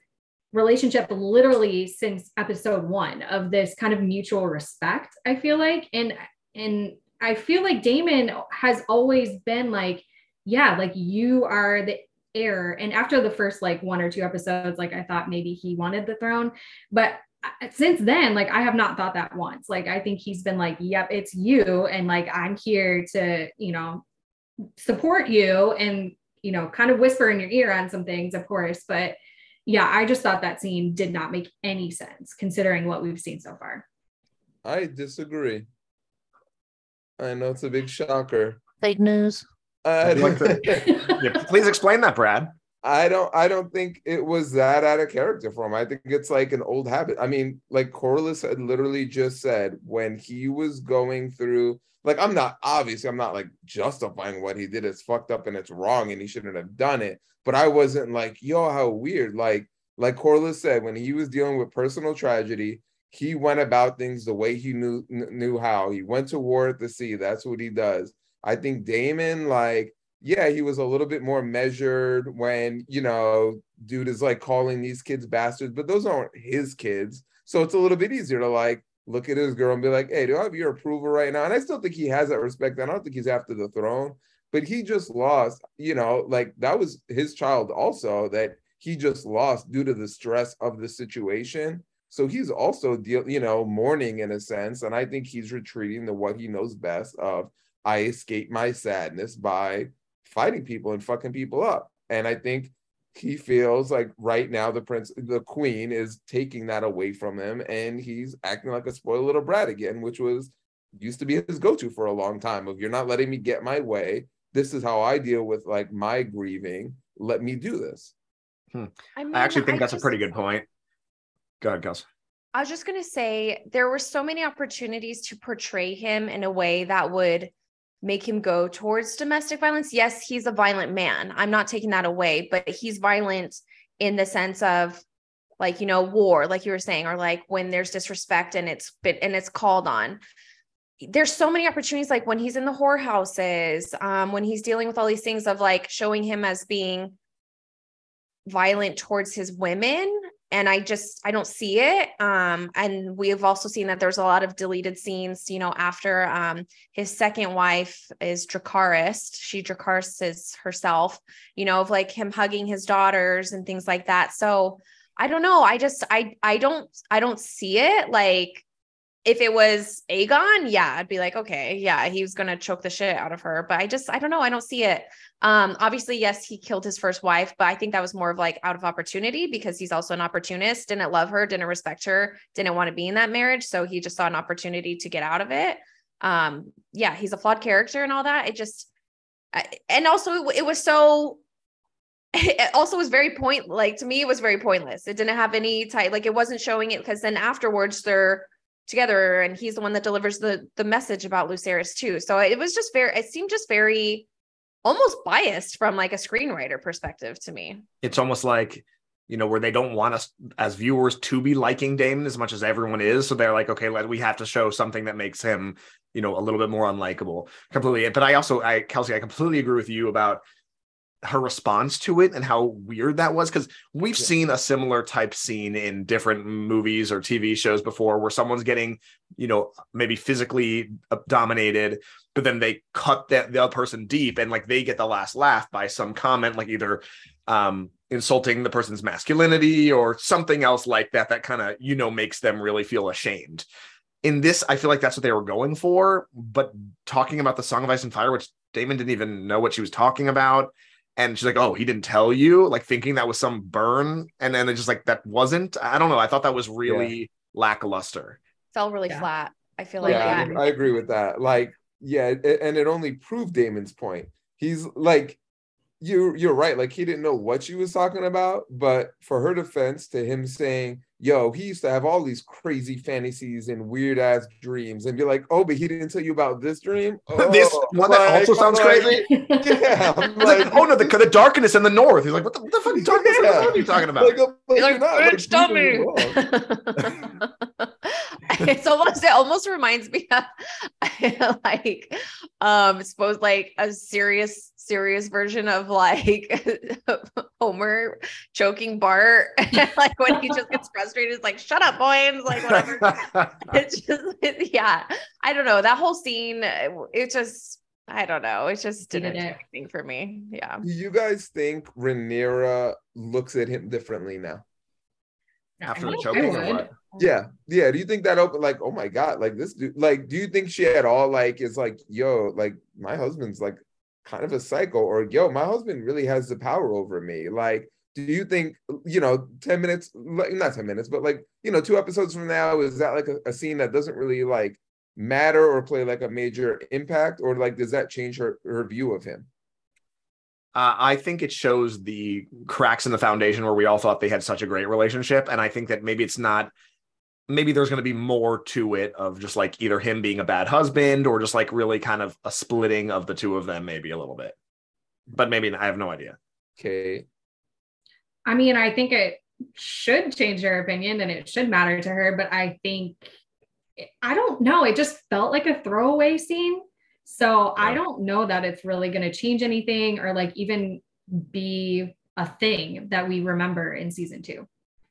relationship literally since episode one of this kind of mutual respect, I feel like. And and I feel like Daemon has always been like, yeah, like you are the heir. And after the first like one or two episodes, like I thought maybe he wanted the throne. But uh, since then, like I have not thought that once. Like I think he's been like, yep, it's you. And like I'm here to, you know, support you and, you know, kind of whisper in your ear on some things, of course. But yeah, I just thought that scene did not make any sense considering what we've seen so far. I disagree. I know it's a big shocker. fake news I I'd like don't, Yeah, please explain that brad I don't I don't think it was that out of character for him. I think it's like an old habit. I mean, like Corlys had literally just said when he was going through like I'm not obviously I'm not like justifying what he did. It's fucked up and it's wrong and he shouldn't have done it. But I wasn't like, yo, how weird. Like like Corlys said, when he was dealing with personal tragedy, he went about things the way he knew kn- knew how. He went to war at the sea. That's what he does. I think Damon, like, yeah, he was a little bit more measured when, you know, dude is like calling these kids bastards, but those aren't his kids. So it's a little bit easier to like, look at his girl and be like, "Hey, do I have your approval right now?" And I still think he has that respect. I don't think he's after the throne, but he just lost. You know, like that was his child also that he just lost due to the stress of the situation. So he's also deal, you know, mourning in a sense, and I think he's retreating to what he knows best of. I escape my sadness by fighting people and fucking people up, and I think he feels like right now the prince the queen is taking that away from him and he's acting like a spoiled little brat again which was used to be his go-to for a long time of you're not letting me get my way. This is how i deal with like my grieving. Let me do this. Hmm. I, mean, I, actually think I that's just, a pretty good point. Go ahead Kels. i was just going to say there were so many opportunities to portray him in a way that would make him go towards domestic violence. Yes, he's a violent man. I'm not taking that away, but he's violent in the sense of like, you know, war, like you were saying, or like when there's disrespect and it's bit and it's called on. There's so many opportunities, like when he's in the whorehouses, um, when he's dealing with all these things of like showing him as being violent towards his women and I just I don't see it. Um, and we have also seen that there's a lot of deleted scenes. You know, after um, his second wife is Dracarys, she Dracarys is herself. You know, of like him hugging his daughters and things like that. So I don't know. I just I I don't I don't see it like if it was Aegon, yeah, I'd be like, okay, yeah, he was gonna choke the shit out of her. But I just, I don't know, I don't see it. Um, obviously, yes, he killed his first wife, but I think that was more of like out of opportunity because he's also an opportunist, didn't love her, didn't respect her, didn't want to be in that marriage. So he just saw an opportunity to get out of it. Um, yeah, he's a flawed character and all that. It just, and also it, it was so it also was very point like to me it was very pointless it didn't have any type like it wasn't showing it because then afterwards they're together and he's the one that delivers the the message about Lucerys too. So it was just very it seemed just very almost biased from like a screenwriter perspective to me. It's almost like you know where they don't want us as viewers to be liking Daemon as much as everyone is so they're like okay let we have to show something that makes him you know a little bit more unlikable completely but I also I Kelsey I completely agree with you about her response to it and how weird that was because we've yeah. seen a similar type scene in different movies or TV shows before where someone's getting you know maybe physically dominated but then they cut that the other person deep and like they get the last laugh by some comment like either um insulting the person's masculinity or something else like that that kind of you know makes them really feel ashamed in this i feel like that's what they were going for but talking about the song of ice and fire which Daemon didn't even know what she was talking about and she's like, "Oh, he didn't tell you," like thinking that was some burn, and then it's just like that wasn't. I don't know. I thought that was really yeah. lackluster. Fell really yeah. flat. I feel like yeah, I, I agree with that. Like, yeah, it, and it only proved Daemon's point. He's like, you you're right. Like he didn't know what she was talking about, but for her defense, to him saying, yo, he used to have all these crazy fantasies and weird ass dreams and be like, oh, but he didn't tell you about this dream. Oh, this one that like, also sounds like, crazy. Yeah. I'm like, like, oh no, the, the darkness in the north. He's like, what the, what the fuck darkness yeah. in the north are you talking about? Like, like, like bitch, tell me. it's almost it almost reminds me of like um suppose like a serious serious version of like Homer choking Bart. Like when he just gets frustrated it's like shut up boys like whatever. It's just it, yeah I don't know. That whole scene it just I don't know. It just didn't do anything for me. Yeah. Do you guys think Rhaenyra looks at him differently now? After the choking or what? Yeah, yeah. Do you think that open like, oh my god, like this dude, like, do you think she at all like is like, yo, like my husband's like kind of a psycho, or yo, my husband really has the power over me? Like, do you think, you know, 10 minutes, not 10 minutes, but like, you know, two episodes from now, is that like a, a scene that doesn't really like matter or play like a major impact, or like does that change her her view of him? Uh, I think it shows the cracks in the foundation where we all thought they had such a great relationship. And I think that maybe it's not maybe there's going to be more to it of just like either him being a bad husband or just like really kind of a splitting of the two of them maybe a little bit. But maybe i have no idea. Okay. I mean i think it should change her opinion and it should matter to her but i think i don't know it just felt like a throwaway scene. So yeah. i don't know that it's really going to change anything or like even be a thing that we remember in season two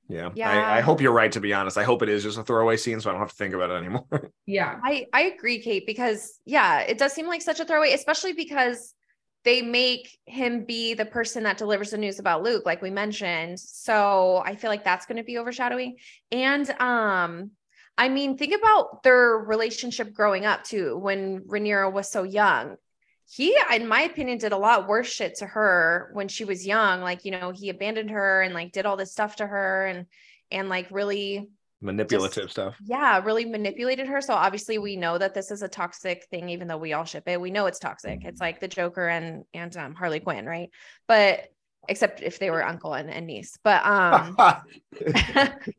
Yeah. Yeah. I, I hope you're right, to be honest. I hope it is just a throwaway scene so I don't have to think about it anymore. Yeah. I I agree, Kate, because yeah, it does seem like such a throwaway, especially because they make him be the person that delivers the news about Luke, like we mentioned. So I feel like that's going to be overshadowing. And um, I mean, think about their relationship growing up too. When Rhaenyra was so young, he, in my opinion, did a lot worse shit to her when she was young. Like you know, he abandoned her and like did all this stuff to her and and like really Manipulative stuff. yeah, really manipulated her. So obviously we know that this is a toxic thing, even though we all ship it. We know it's toxic. It's like the Joker and and um, Harley Quinn, right? But except if they were uncle and, and niece. But um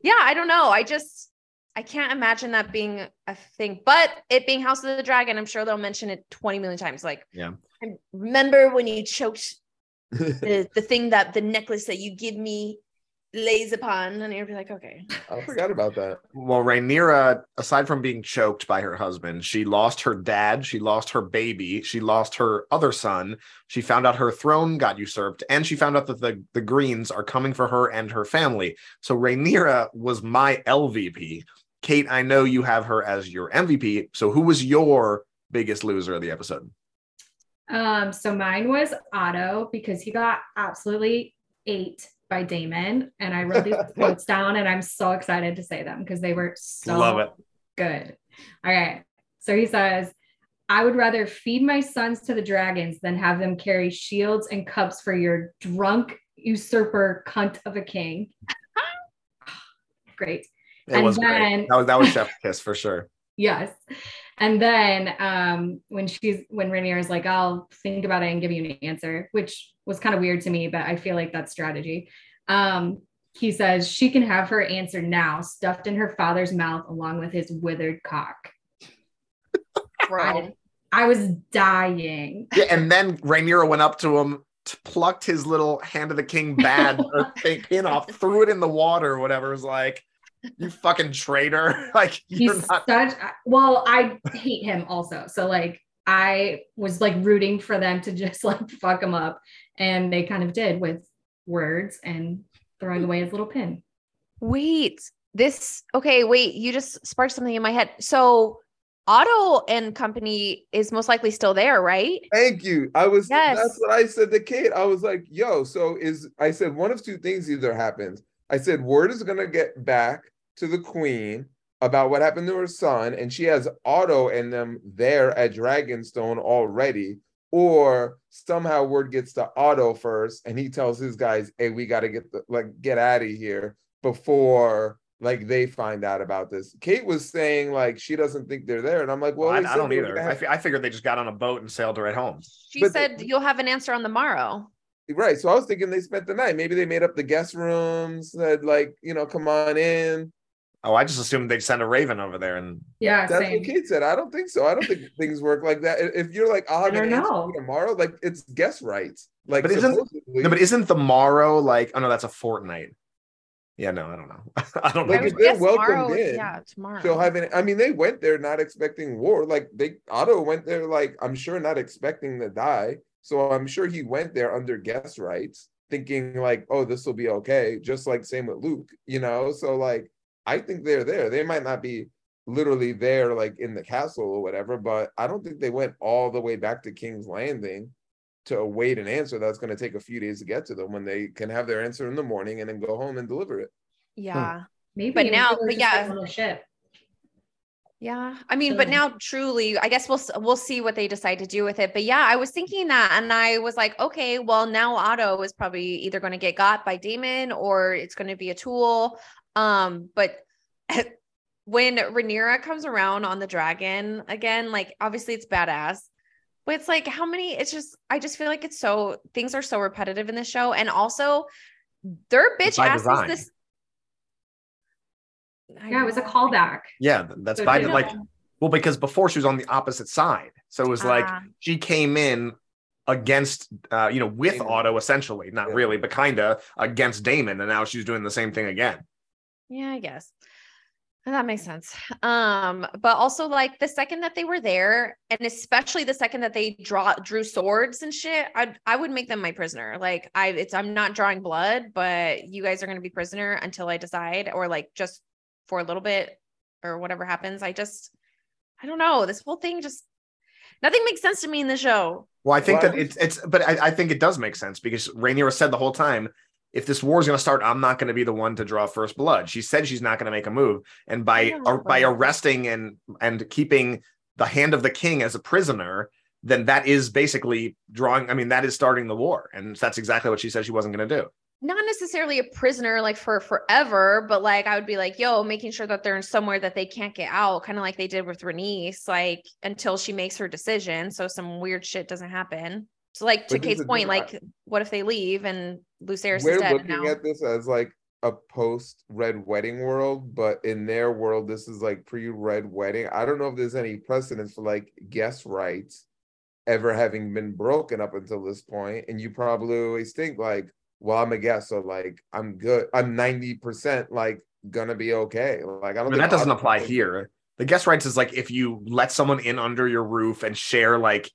yeah, I don't know. I just I can't imagine that being a thing. But it being House of the Dragon, I'm sure they'll mention it 20 million times. Like, Yeah. I remember when you choked the, the thing that the necklace that you give me lays upon, and you'll be like, okay. I forgot about that. Well, Rhaenyra, aside from being choked by her husband, she lost her dad, she lost her baby, she lost her other son, she found out her throne got usurped, and she found out that the, the Greens are coming for her and her family. So Rhaenyra was my LVP. Kate, I know you have her as your MVP. So who was your biggest loser of the episode? Um, so mine was Otto because he got absolutely ate by Daemon. And I wrote these quotes down and I'm so excited to say them because they were so Love it. good. All right. So he says, I would rather feed my sons to the dragons than have them carry shields and cups for your drunk usurper cunt of a king. Great. It And was great. then- That was that was Chef Kiss for sure. Yes. And then um when she's when Rhaenyra is like, I'll think about it and give you an answer, which was kind of weird to me, but I feel like that's strategy. Um, he says she can have her answer now, stuffed in her father's mouth along with his withered cock. I, I was dying. Yeah, and then Rhaenyra went up to him, t- plucked his little hand of the king bad or thing pin off, threw it in the water whatever. It was like, you fucking traitor. like you're He's not such well, I hate him also. So like I was like rooting for them to just like fuck him up. And they kind of did with words and throwing away his little pin. Wait, this okay, wait, you just sparked something in my head. So Otto and company is most likely still there, right? Thank you. I was Yes. that's what I said to Kate. I was like, yo, so is I said one of two things either happens. I said word is gonna get back to the queen about what happened to her son, and she has Otto and them there at Dragonstone already, or somehow word gets to Otto first, and he tells his guys, hey, we gotta get the like get out of here before like they find out about this. Kate was saying like she doesn't think they're there, and I'm like, well, I, I don't either. I, have- fi- I figured they just got on a boat and sailed right home. She But the- said you'll have an answer on the morrow. Right. So I was thinking they spent the night. Maybe they made up the guest rooms, said like, you know, come on in. Oh, I just assumed they'd send a raven over there and Yeah, That's same. what Kate said. I don't think so. I don't think things work like that. If you're like, I'll have I oh, an don't know. tomorrow, like it's guest rights. Like, But isn't- supposedly- no, but isn't the morrow like oh no, that's a fortnight. Yeah, no, I don't know. I don't Like, know. if they're Yes, welcomed tomorrow, in, Yeah, tomorrow. she'll have an. I mean, they went there not expecting war. Like they, Otto went there, like I'm sure not expecting to die. So I'm sure he went there under guest rights, thinking like, oh, this will be okay. Just like same with Luke, you know. So like, I think they're there. They might not be literally there, like in the castle or whatever, but I don't think they went all the way back to King's Landing to await an answer that's going to take a few days to get to them when they can have their answer in the morning and then go home and deliver it. yeah. Hmm. Maybe But now- but yeah. getting ship. Yeah. I mean, but now truly, I guess we'll we'll see what they decide to do with it. But yeah, I was thinking that and I was like, okay, well, now Otto is probably either going to get got by Daemon or it's going to be a tool. Um, but when Rhaenyra comes around on the dragon again, like obviously it's badass. But it's like how many it's just I just feel like it's so things are so repetitive in this show. And also their bitch by ass is this I Yeah, it was a callback. Yeah, that's So by the- like well, because before she was on the opposite side. So it was like Ah. she came in against uh, you know, with Daemon. Otto essentially, not Yeah. really, but kinda against Daemon, and now she's doing the same thing again. Yeah, I guess. That makes sense. Um, but also like the second that they were there, and especially the second that they draw drew swords and shit, I I would make them my prisoner. Like I it's I'm not drawing blood, but you guys are gonna be prisoner until I decide, or like just for a little bit or whatever happens. I just I don't know. This whole thing just nothing makes sense to me in the show. Well, I think Well, that it's it's, but I, I think it does make sense because Rhaenyra said the whole time, if this war is going to start, I'm not going to be the one to draw first blood. She said she's not going to make a move, and by or by arresting and and keeping the hand of the king as a prisoner, then that is basically drawing. I mean, that is starting the war, and that's exactly what she said she wasn't going to do. Not necessarily a prisoner like for forever, but like I would be like, yo, making sure that they're in somewhere that they can't get out, kind of like they did with Rhaenys, like until she makes her decision. So some weird shit doesn't happen. So like to But there's Kate's point, different- like what if they leave and Lucerys We're is dead and looking now? at this as like a post red wedding world, but in their world, this is like pre red wedding. I don't know if there's any precedence for like guest rights ever having been broken up until this point. And you probably always think like, well, I'm a guest, so like I'm good. I'm 90% like gonna be okay. Like I I don't mean, that doesn't apply here. The guest rights is like if you let someone in under your roof and share like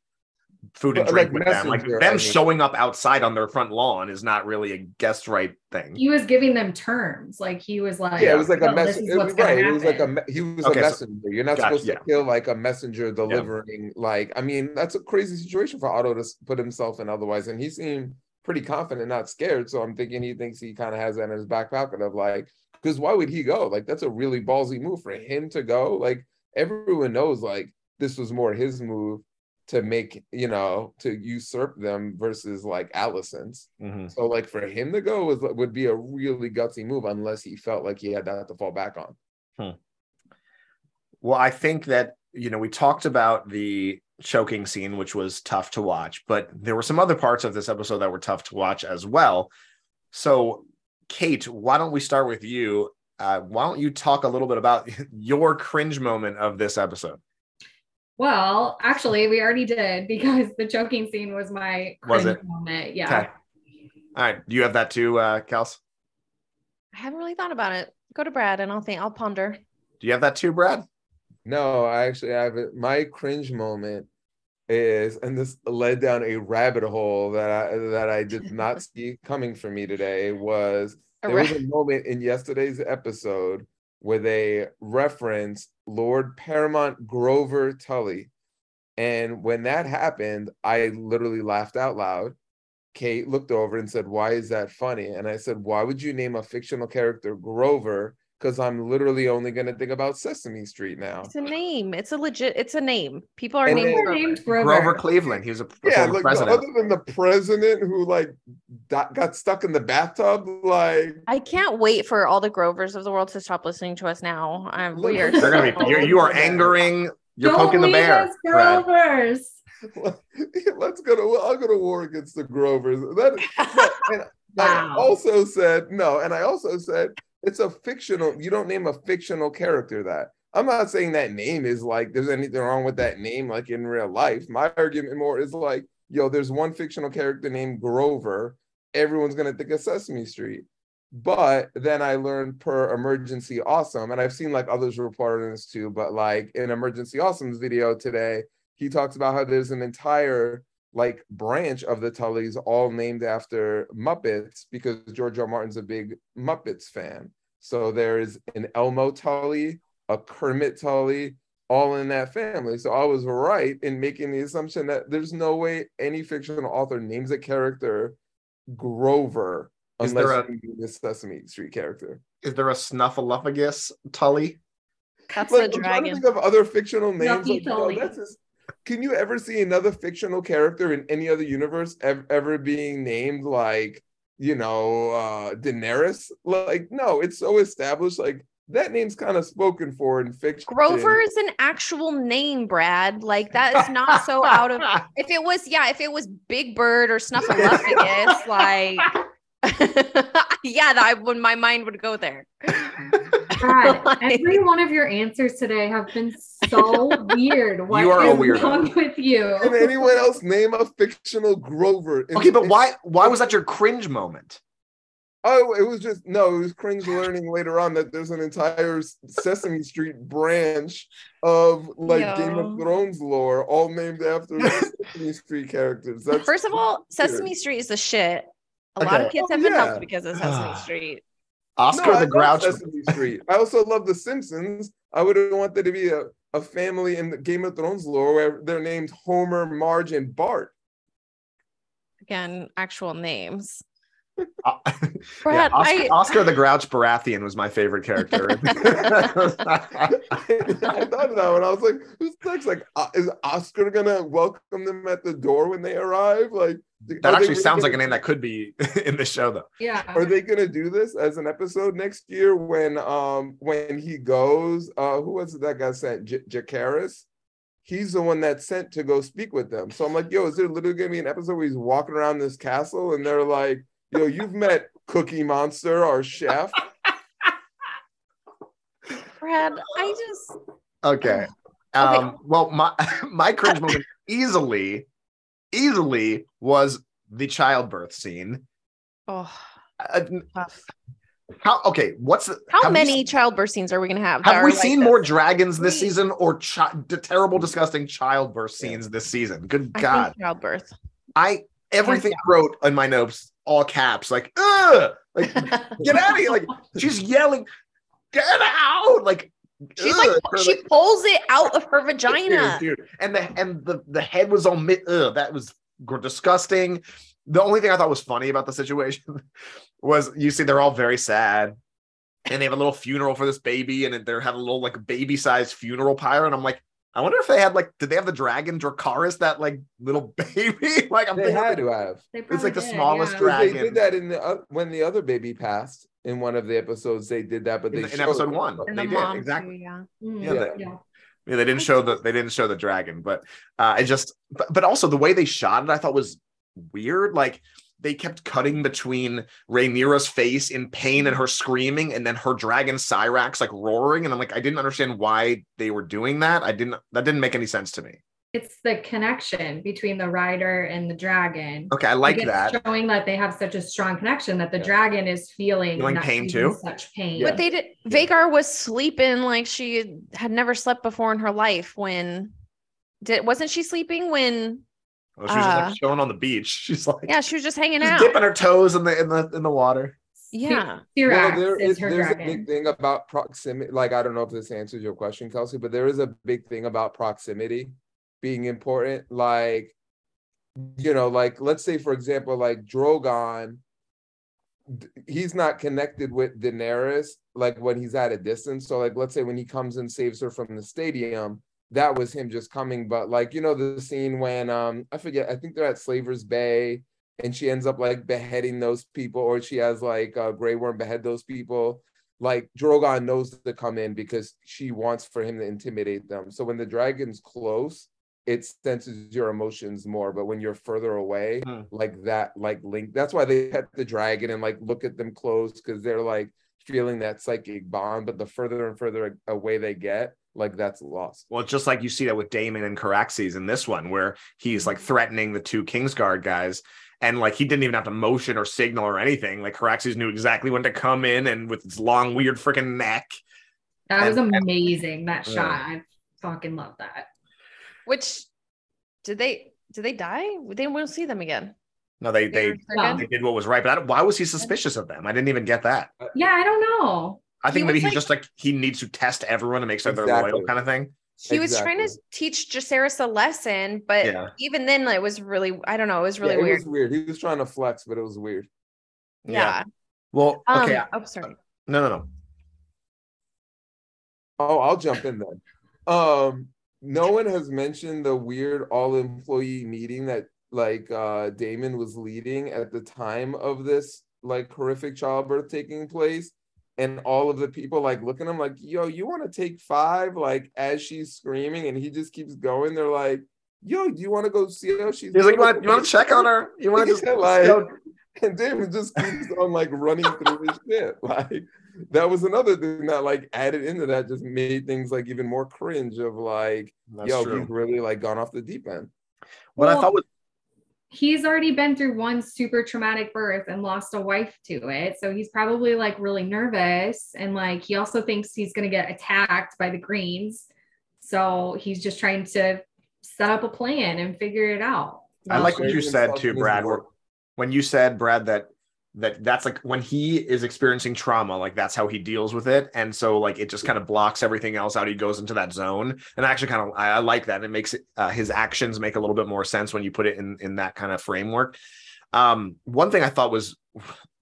food and drink like, with them, like them I mean. showing up outside on their front lawn is not really a guest right thing. He was giving them terms. Like he was like, Yeah, it was like a "No, this messenger. is what's Right, it was like a me- he was Okay, a so- messenger. You're not Gotcha, supposed yeah. to kill like a messenger delivering. Like, I mean, that's a crazy situation for Otto to put himself in. Otherwise, and he seemed pretty confident, not scared. So I'm thinking he thinks he kind of has that in his back pocket of like, because why would he go? Like, that's a really ballsy move for him to go. Like, everyone knows like this was more his move to make you know to usurp them versus like Alicent's. Mhm. So like for him to go was would be a really gutsy move unless he felt like he had that to fall back on. Well, I think that, you know, we talked about the choking scene, which was tough to watch, but there were some other parts of this episode that were tough to watch as well. So, Kate, why don't we start with you? Uh, why don't you talk a little bit about your cringe moment of this episode? Well, actually, we already did because the choking scene was my Was cringe it? moment. Yeah. Okay. All right. Do you have that too, uh, Kels? I haven't really thought about it. Go to Brad and I'll think I'll ponder. Do you have that too, Brad? No, I actually have it. My cringe moment is, and this led down a rabbit hole that I that I did not see coming for me today. Was there was a moment in yesterday's episode where they reference Lord Paramount Grover Tully, and when that happened, I literally laughed out loud. Kate looked over and said, "Why is that funny?" And I said, "Why would you name a fictional character Grover?" Because I'm literally only going to think about Sesame Street now. It's a name. It's a legit. It's a name. People are And named. Grover. named Grover. Grover Cleveland. He was a Yeah, former like president. other than the president who like got, got stuck in the bathtub, like I can't wait for all the Grovers of the world to stop listening to us now. I'm Look- weird. They're gonna be. You're, you are angering. You're Don't poking the bear. us, Grovers. let's go to I'll go to war against the Grovers. That no, and I also said no, and I also said it's a fictional. You don't name a fictional character that. I'm not saying that name is like there's anything wrong with that name, like in real life. My argument more is like, yo, there's one fictional character named Grover. Everyone's gonna think of Sesame Street. But then I learned per Emergency Awesome, and I've seen like others report on this too. But like in Emergency Awesome's video today, he talks about how there's an entire like branch of the Tullys all named after Muppets because George R. Martin's a big Muppets fan. So there's an Elmo Tully, a Kermit Tully, all in that family. So I was right in making the assumption that there's no way any fictional author names a character Grover Is unless there a- you name the Sesame Street character. Is there a snuffleupagus Tully? That's Like, the I'm trying to think of other fictional names. Like, yo, Tully. that's just- can you ever see another fictional character in any other universe ever, ever being named like, you know, uh Daenerys? Like, no, it's so established. Like that name's kind of spoken for in fiction. Grover is an actual name, Brad. Like that is not so out of. If it was, yeah, if it was Big Bird or Snuffleupagus, like, yeah, that I would. My mind would go there. God, Like- every one of your answers today have been so weird. What You are a is weirdo. wrong with you? Can anyone else name a fictional Grover? in- Okay, but why? Why was that your cringe moment? Oh, it was just no. It was cringe learning later on that there's an entire Sesame Street branch of like Game of Thrones lore, all named after the Sesame Street characters. That's First of all, weird. Sesame Street is the shit. A lot of kids Oh, have been yeah. helped because of Sesame ah. Street. Oscar No, the love Grouch. Sesame Street. I also love The Simpsons. I would have wanted to be a, a family in the Game of Thrones lore where they're named Homer, Marge, and Bart. Again, actual names. Uh, yeah, Oscar, I Oscar the Grouch Baratheon was my favorite character. I thought of that when I was like, "Who's next? Like, uh, is Oscar gonna welcome them at the door when they arrive? Like, that actually really sounds like a name that could be in the show, though. Yeah. Are they gonna do this as an episode next year when um when he goes? Uh, who was it that got sent? J- Jacaerys. He's the one that's sent to go speak with them. So I'm like, yo, is there literally gonna be an episode where he's walking around this castle and they're like, yo, you've met Cookie Monster, our chef. Brad, I just Okay. Um, well, my my cringe moment easily, easily was the childbirth scene. oh Uh, tough. how okay? What's the, How have we many childbirth scenes are we gonna have? Have are we like seen this? more dragons this Three. season or chi- terrible, disgusting childbirth scenes this season? Good God. think childbirth. I everything I wrote in my notes, all caps, like, ugh, like get out of here. Like she's yelling, get out. Like She's ugh, like she like, pulls it out of her vagina. dude, dude. And the and the the head was all ugh, that was disgusting. The only thing I thought was funny about the situation was you see they're all very sad. And they have a little funeral for this baby, and they're having a little like baby sized funeral pyre. And I'm like, I wonder if they had like, did they have the dragon Dracarys, that like little baby? like, I'm They thinking had to have. They It's like the did, smallest yeah. Because They did that in the oth- when the other baby passed in one of the episodes. They did that, but in, they in showed- episode one. And they the did mom exactly. too, yeah. Mm, Yeah, they- yeah. Yeah, they didn't show the they didn't show the dragon, but uh I just but, but also the way they shot it, I thought was weird. Like they kept cutting between Rhaenyra's face in pain and her screaming, and then her dragon Syrax like roaring, and I'm like, I didn't understand why they were doing that. I didn't that didn't make any sense to me. It's the connection between the rider and the dragon. Okay, I like that. Showing that they have such a strong connection that the Yeah. dragon is feeling, Feeling pain too? Such pain. But they did. Vhagar was sleeping like she had never slept before in her life. When did wasn't she sleeping when? Oh, she was just uh, like chilling on the beach. She's like Yeah, she was just hanging just out. dipping her toes in the in the in the water. Yeah, Syrax Well, there is is her there's dragon. a big thing about proximity. Like I don't know if this answers your question, Kelsey, but there is a big thing about proximity being important. Like, you know, like let's say for example, like Drogon, he's not connected with Daenerys like when he's at a distance. So like let's say when he comes and saves her from the stadium, that was him just coming. But like you know the scene when um I forget, I think they're at Slaver's Bay and she ends up like beheading those people, or she has like uh, Grey Worm behead those people. Like Drogon knows to come in because she wants for him to intimidate them. So when the dragon's close, it senses your emotions more. But when you're further away, Hmm. like that, like link. That's why they pet the dragon and like look at them close because they're like feeling that psychic bond. But the further and further away they get, like that's lost. Well, just like you see that with Daemon and Caraxes in this one, where he's like mm-hmm. threatening the two Kingsguard guys, and like he didn't even have to motion or signal or anything. Like Caraxes knew exactly when to come in, and with his long, weird freaking neck. that was and- amazing. That Yeah. shot. I fucking love that. which did they did they die? They won't see them again. No, they they They're- they're No. they good? did what was right, but I don't, why was he suspicious of them? I didn't even get that. Yeah, I don't know. I think He maybe was he's like- just like he needs to test everyone to make sure they're loyal, kind of thing. He was trying to teach Jacaerys a lesson, but Yeah. even then, it was really I don't know. It was really Yeah, it weird. was weird. He was trying to flex, but it was weird. yeah. Well, Um, okay. Oh, sorry. no, no, no. Oh, I'll jump in then. Um, no one has mentioned the weird all employee meeting that like uh Daemon was leading at the time of this like horrific childbirth taking place. And all of the people like looking at him like, yo, you want to take five? Like as she's screaming, and he just keeps going. They're like, yo, do you want to go see how she's He's like, you want, you want to check on her? You want to just Like- go- And Daemon just keeps on like running through his shit. Like that was another thing that like added into that, just made things like even more cringe of like, That's yo, true. he's really like gone off the deep end. What I thought was he's already been through one super traumatic birth and lost a wife to it. So he's probably like really nervous. And like he also thinks he's going to get attacked by the Greens. So he's just trying to set up a plan and figure it out. I like what you said too, Brad. When you said, Brad, that that that's like when he is experiencing trauma, like that's how he deals with it, and so like it just kind of blocks everything else out. He goes into that zone, and I actually kind of I, I like that. It makes it, uh, his actions make a little bit more sense when you put it in in that kind of framework. Um, one thing I thought was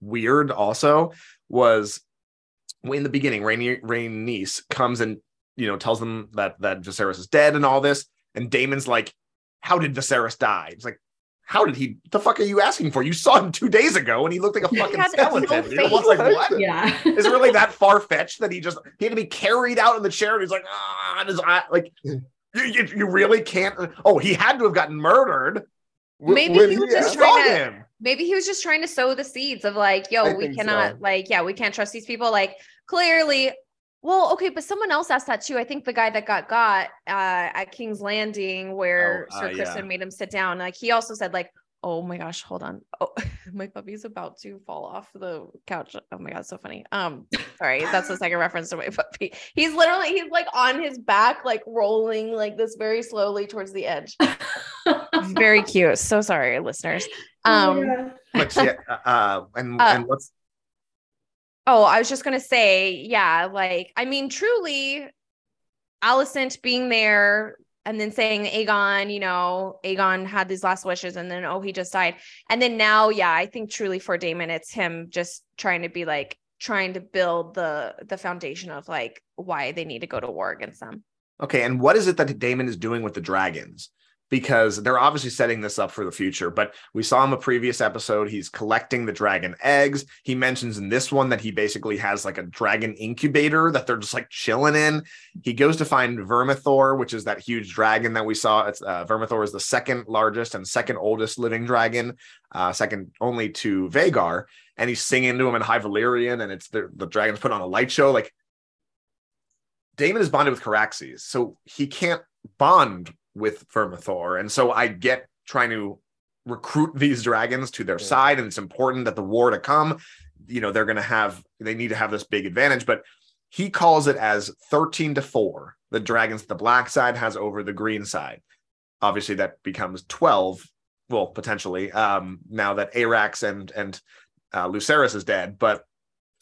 weird also was in the beginning, Rainy Rain niece comes and you know tells them that that Viserys is dead and all this, and Daemon's like, "How did Viserys die?" It's like, "How did he? The fuck are you asking for? You saw him two days ago, and he looked like a fucking had no skeleton." dude. face. It was like, what? Yeah. Is it really that far fetched that he just he had to be carried out in the chair? And he's like, ah, and his eye, like. You, you, you really can't. Oh, he had to have gotten murdered. Maybe when he was just trying to- him. maybe he was just trying to sow the seeds of like, yo, I we cannot, so. like, yeah, we can't trust these people. Like, clearly, well, okay, but someone else asked that too. I think the guy that got got uh, at King's Landing, where Oh, uh, Sir yeah. Made him sit down, like he also said, like, oh my gosh, hold on, oh, my puppy's about to fall off the couch. Oh my god, so funny. Um, sorry, that's the second reference to my puppy. He's literally he's like on his back, like rolling like this very slowly towards the edge. Very cute. So sorry, listeners. Um. Yeah. But yeah, uh, and Uh, and what's Oh, I was just gonna say, yeah, like I mean, truly, Alicent being there and then saying Aegon, you know, Aegon had these last wishes, and then oh, he just died, and then now, yeah, I think truly for Daemon, it's him just trying to be like trying to build the the foundation of like why they need to go to war against them. Okay, and what is it that Daemon is doing with the dragons? Because they're obviously setting this up for the future, but we saw in a previous episode, he's collecting the dragon eggs. He mentions in this one that he basically has like a dragon incubator that they're just like chilling in. He goes to find Vermithor, which is that huge dragon that we saw. It's uh, Vermithor is the second largest and second oldest living dragon, uh, second only to Vhagar. And he's singing to him in High Valyrian, and it's the, the dragon's put on a light show. Like Daemon is bonded with Caraxes, so he can't bond with Vermithor. And so I get trying to recruit these dragons to their Yeah. side, and it's important that the war to come, you know, they're going to have, they need to have this big advantage. But he calls it as 13 to 4, the dragons the black side has over the green side. Obviously, that becomes 12, well, potentially, um, now that Arrax and, and uh, Lucerys is dead. But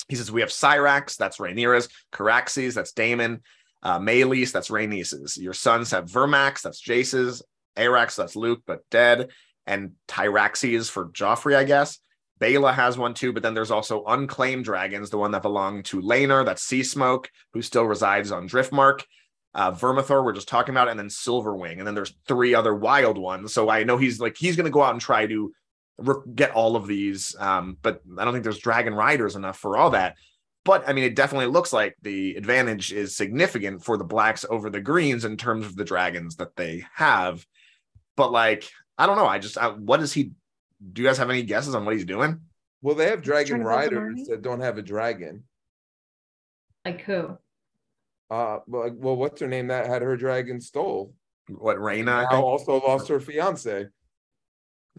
he says we have Syrax, that's Rhaenyra's, Caraxes, that's Daemon, uh, Meleys, that's Rhaenys's. Your sons have Vermax, that's Jace's, Arrax, that's Luke, but dead, and Tyraxes for Joffrey, I guess. Baela has one too, but then there's also unclaimed dragons, the one that belonged to Laenor, that's Sea Smoke, who still resides on Driftmark. Uh, Vermithor, we're just talking about, and then Silverwing, and then there's three other wild ones. So I know he's like he's going to go out and try to re- get all of these, um, but I don't think there's dragon riders enough for all that. But I mean, it definitely looks like the advantage is significant for the blacks over the greens in terms of the dragons that they have. But like, I don't know. I just, I, what is he? Do you guys have any guesses on what he's doing? Well, they have dragon trying to build an riders that don't have a dragon. Like who? Uh, well, like, well, what's her name that had her dragon stole? What Rhaena? Now also lost her fiance.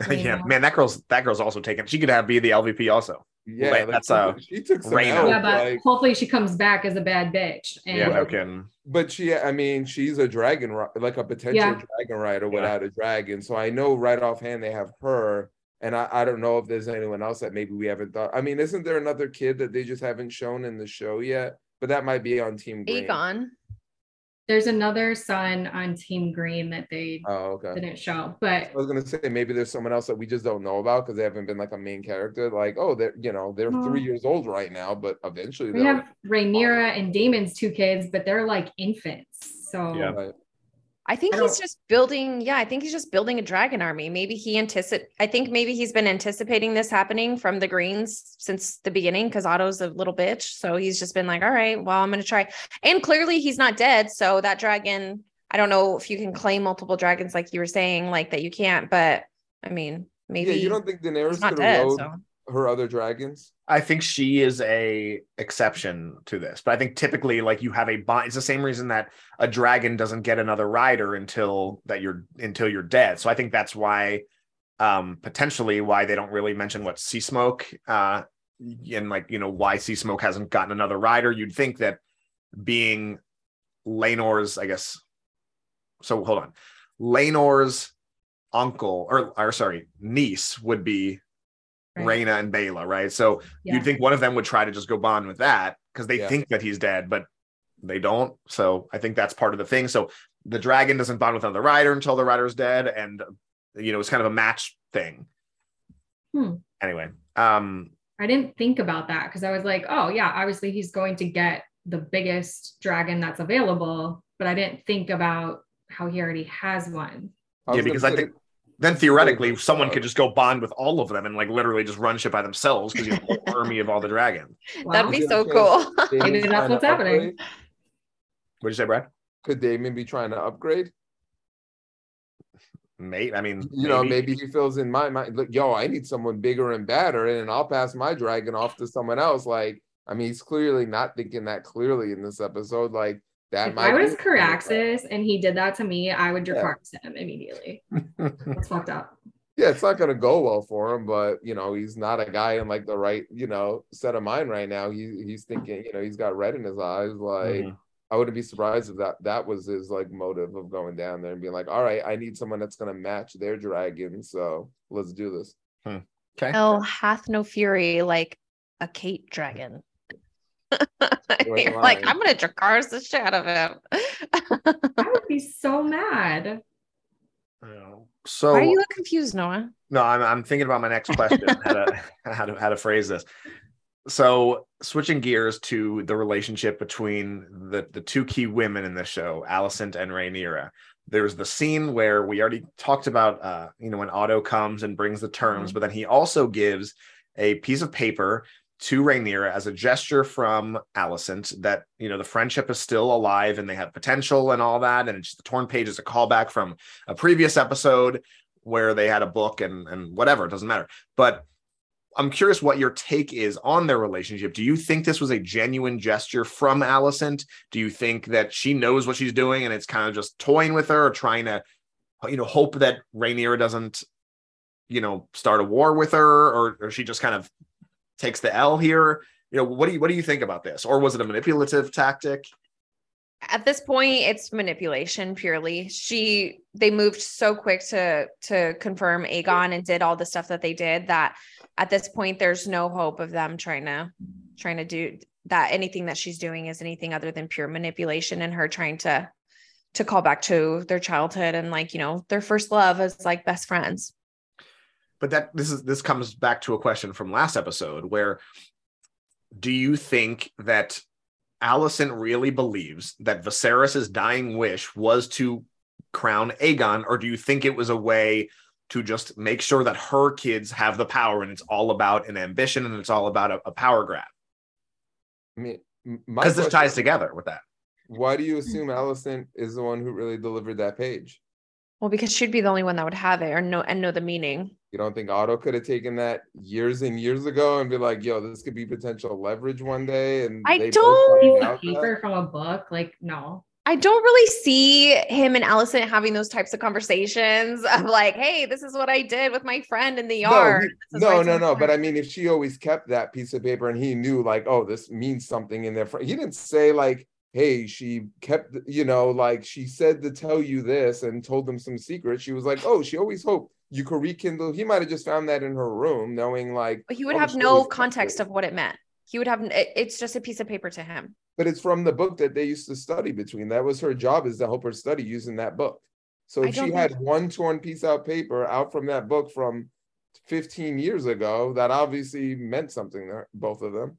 yeah, man, that girl's that girl's also taken. She could have be the LVP also. Yeah, Wait, like, that's, she uh, she took some Rhaena. L's, yeah, but like, hopefully she comes back as a bad bitch. And Yeah, no kidding. but she, I mean, she's a dragon, like a potential Yeah. dragon rider Yeah. without a dragon. So I know right offhand they have her, and I, I don't know if there's anyone else that maybe we haven't thought. I mean, isn't there another kid that they just haven't shown in the show yet? But that might be on Team Green. Aegon. There's another son on Team Green that they Oh, okay. didn't show, but I was gonna say maybe there's someone else that we just don't know about because they haven't been like a main character. Like, oh, they're you know they're No. three years old right now, but eventually we they'll. have Rhaenyra and Daemon's two kids, but they're like infants. So Yeah. Right. I think I he's just building. Yeah, I think he's just building a dragon army. Maybe he anticipate. I think maybe he's been anticipating this happening from the Greens since the beginning because Otto's a little bitch. So he's just been like, all right, well, I'm gonna try. And clearly he's not dead. So that dragon, I don't know if you can claim multiple dragons like you were saying, like that you can't. But I mean, maybe yeah, you don't think Daenerys could dead. load So her other dragons? I think she is a exception to this, but I think typically like you have a bond. It's the same reason that a dragon doesn't get another rider until that you're until you're dead. So I think that's why um, potentially why they don't really mention what Sea Smoke uh, and like you know why Sea Smoke hasn't gotten another rider. You'd think that being Laenor's, I guess. So hold on, Laenor's uncle or or sorry niece would be Right. Rhaena and Baela, right? So Yeah. you'd think one of them would try to just go bond with that because they Yeah. think that he's dead, but they don't. So I think that's part of the thing. So the dragon doesn't bond with another rider until the rider's dead, and you know it's kind of a match thing. Hmm. Anyway, um, I didn't think about that because I was like, oh yeah, obviously he's going to get the biggest dragon that's available, but I didn't think about how he already has one. I yeah, because I think that- then theoretically good someone could just go bond with all of them and like literally just run shit by themselves because you have a whole army of all the dragons. That'd be so cool. chance Maybe that's trying to what's happening. What'd you say, Brad? Could Daemon be trying to upgrade? Mate, I mean, You know, maybe he feels in my mind, look, yo, I need someone bigger and badder, and I'll pass my dragon off to someone else. Like, I mean, he's clearly not thinking that clearly in this episode. Like, that If might I was be- Caraxes and he did that to me, I would Yeah. Him immediately. That's fucked up. Yeah, it's not gonna go well for him, but you know, he's not a guy in like the right, you know, set of mind right now. He he's thinking, you know, he's got red in his eyes. Like, Mhm. I wouldn't be surprised if that that was his like motive of going down there and being like, all right, I need someone that's gonna match their dragon, so let's do this. Okay. Hell hath no fury like a Kate dragon. Wait, You're like. I'm gonna Dracarys the shit out of him. I would be so mad. So Why are you confused, Noah? No, I'm I'm thinking about my next question, how to how to how to phrase this. So switching gears to the relationship between the the two key women in this show, Alicent and Rhaenyra. There's the scene where we already talked about uh, you know, when Otto comes and brings the terms, but then he also gives a piece of paper to Rhaenyra as a gesture from Alicent that you know the friendship is still alive and they have potential and all that. And it's the torn page is a callback from a previous episode where they had a book and and whatever it doesn't matter. But i'm curious what your take is on their relationship. Do you think this was a genuine gesture from Alicent? Do you think that she knows what she's doing and it's kind of just toying with her or trying to you know hope that Rhaenyra doesn't you know start a war with her or, or she just kind of takes the L here. You know what do you what do you think about this? Or was it a manipulative tactic? At this point, it's manipulation purely. She they moved so quick to to confirm Aegon and did all the stuff that they did that at this point there's no hope of them trying to trying to do that. Anything that she's doing is anything other than pure manipulation and her trying to to call back to their childhood and like you know their first love as like best friends but that this is this comes back to a question from last episode where do you think that Alicent really believes that Viserys's dying wish was to crown Aegon or do you think it was a way to just make sure that her kids have the power and it's all about an ambition and it's all about a, a power grab? I mean, because this ties together with that. Why do you hmm. assume Alicent is the one who really delivered that page? Well because she'd be the only one that would have it or know and know the meaning You don't think Otto could have taken that years and years ago and be like, "Yo, this could be potential leverage one day"? And I don't- find Piece that? paper from a book, like no. I don't really see him and Alicent having those types of conversations of like, hey, this is what I did with my friend in the No, yard. he- no, no, no. But I mean, if she always kept that piece of paper and he knew, like, oh, this means something in there. For, he didn't say like, "Hey, she kept," you know, like she said to tell you this and told them some secret. She was like, "Oh, she always hoped you could rekindle." He might have just found that in her room, knowing like, But he would oh, have no context of what it meant. He would have, it's just a piece of paper to him. but it's from the book that they used to study between. That was her job is to help her study using that book. So if she had one torn piece out paper out from that book from 15 years ago, that obviously meant something to both of them.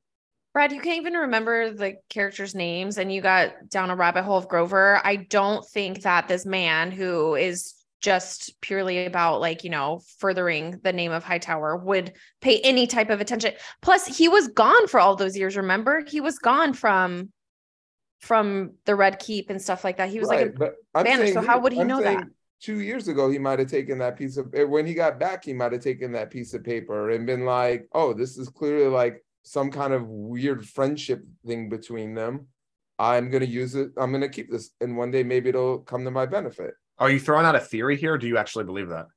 Brad, you can't even remember the characters' names and you got down a rabbit hole of Grover. I don't think that this man who is just purely about like, you know, furthering the name of Hightower would pay any type of attention. Plus, he was gone for all those years, remember? He was gone from from the Red Keep and stuff like that. He was Right, like a saying so how would he I'm know that? Two years ago, he might have taken that piece of eh, when he got back, he might have taken that piece of paper and been like, "Oh, this is clearly like some kind of weird friendship thing between them. I'm gonna use it. I'm gonna keep this, and one day maybe it'll come to my benefit." are you throwing out a theory here or do you actually believe that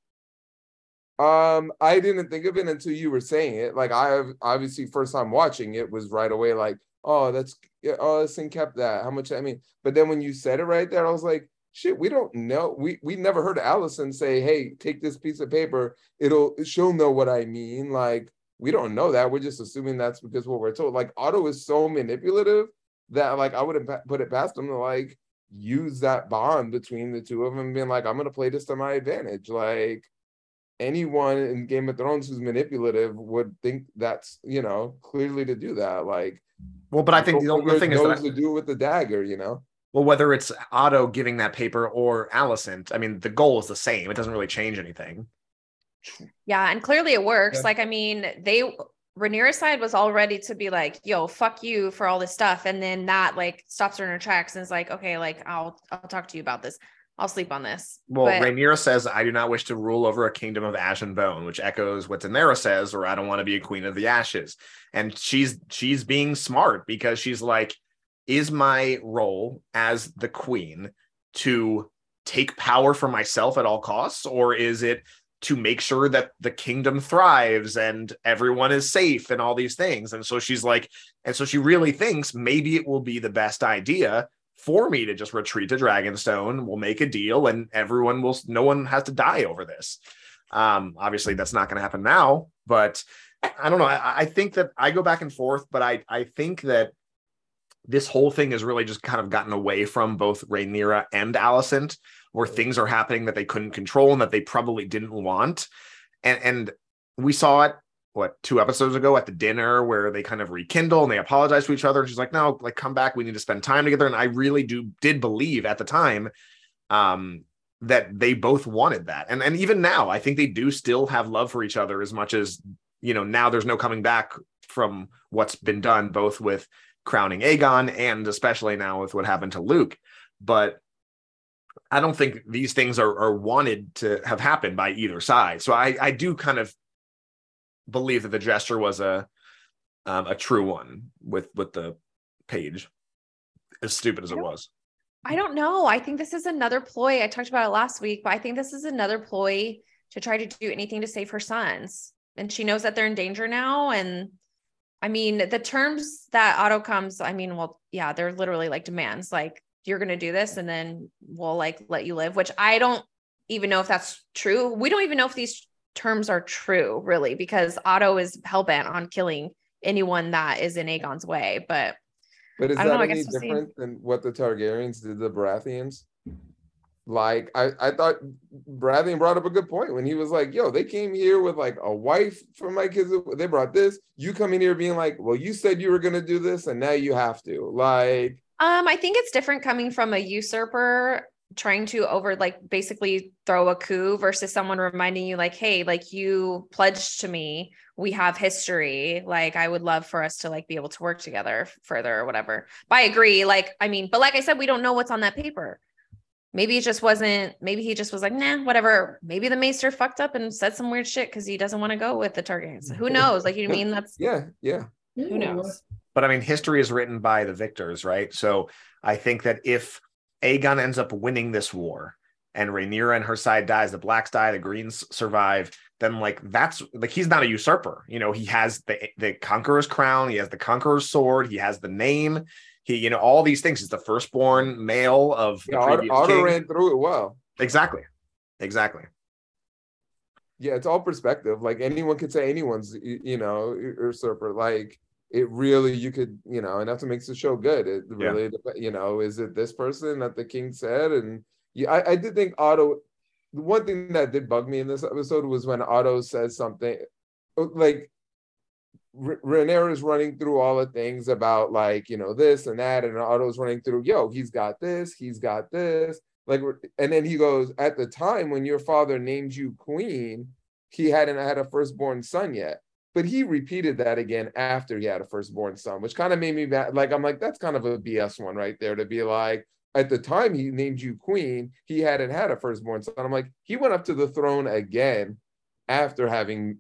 Um, I didn't think of it until you were saying it. Like I have obviously first time watching it was right away like, oh, that's oh, this thing kept that. How much I mean, but then when you said it right there, I was like, shit, we don't know. We we never heard Alicent say, hey, take this piece of paper. It'll she'll know what I mean. Like we don't know that. We're just assuming that's because what we're told. Like Otto is so manipulative that like I wouldn't put it past him to like use that bond between the two of them, being like, I'm gonna play this to my advantage. Like anyone in Game of Thrones who's manipulative would think that's you know clearly to do that. Like, well, but I think the, the thing is that I, to do with the dagger, you know. Well, whether it's Otto giving that paper or Alicent, I mean, the goal is the same. It doesn't really change anything. Yeah, and clearly it works. Yeah. Like, I mean, they Rhaenyra's side was all ready to be like, "Yo, fuck you for all this stuff," and then that like stops her in her tracks and is like, "Okay, like I'll I'll talk to you about this. I'll sleep on this." Well, but- Rhaenyra says, "I do not wish to rule over a kingdom of ash and bone," which echoes what Daenerys says, "Or I don't want to be a queen of the ashes." And she's she's being smart because she's like, "Is my role as the queen to?" take power for myself at all costs or is it to make sure that the kingdom thrives and everyone is safe and all these things. And so she's like, and so she really thinks maybe it will be the best idea for me to just retreat to Dragonstone. We'll make a deal and everyone will, no one has to die over this. Um, obviously, that's not going to happen now, but I don't know. I, I think that I go back and forth, but I, I think that this whole thing has really just kind of gotten away from both Rhaenyra and Alicent where things are happening that they couldn't control and that they probably didn't want. And and we saw it what two episodes ago at the dinner where they kind of rekindle and they apologize to each other. And she's like, no, like come back. We need to spend time together. And I really do did believe at the time um that they both wanted that. And and even now, I think they do still have love for each other as much as you know, now there's no coming back from what's been done, both with crowning Aegon and especially now with what happened to Luke. But I don't think these things are, are wanted to have happened by either side. So I, I do kind of believe that the gesture was a um, a true one with with the page, as stupid as it was. I don't know. I think this is another ploy. I talked about it last week, but I think this is another ploy to try to do anything to save her sons. And she knows that they're in danger now. And I mean, the terms that Otto comes, I mean, well, yeah, they're literally like demands. Like you're going to do this and then we'll like let you live, which I don't even know if that's true. We don't even know if these terms are true really because Otto is hellbent on killing anyone that is in Aegon's way, but but is that know, any different we'll than what the Targaryens did the Baratheons? Like I, I thought Bradley brought up a good point when he was like, "Yo, they came here with like a wife for my kids. They brought this. You come in here being like, well, you said you were gonna do this, and now you have to. Like, um, I think it's different coming from a usurper trying to over like basically throw a coup versus someone reminding you like hey like you pledged to me we have history like i would love for us to like be able to work together further or whatever but i agree like i mean but like i said we don't know what's on that paper maybe it just wasn't maybe he just was like nah whatever. Maybe the maester fucked up and said some weird shit because he doesn't want to go with the targets who knows? Like you mean? That's yeah. Yeah. Who knows? But I mean, history is written by the victors, right? So I think that if Aegon ends up winning this war and Rhaenyra and her side dies, the blacks die, the greens survive, then like that's like he's not a usurper. You know, he has the the conqueror's crown, he has the conqueror's sword, he has the name, he, you know, all these things. He's the firstborn male of the yeah, previous Otto king. ran through it well. Exactly. Exactly. Yeah, it's all perspective. Like anyone could say anyone's, you know, usurper. Like it really you could you know and that's what makes the show good it really yeah. you know is it this person that the king said and yeah I, I did think otto the one thing that did bug me in this episode was when otto says something like R- is running through all the things about like you know this and that and otto's running through yo he's got this he's got this like and then he goes at the time when your father named you queen he hadn't had a firstborn son yet but he repeated that again after he had a firstborn son, which kind of made me mad. Like, I'm like, that's kind of a BS one right there to be like, at the time he named you queen, he hadn't had a firstborn son. I'm like, he went up to the throne again after having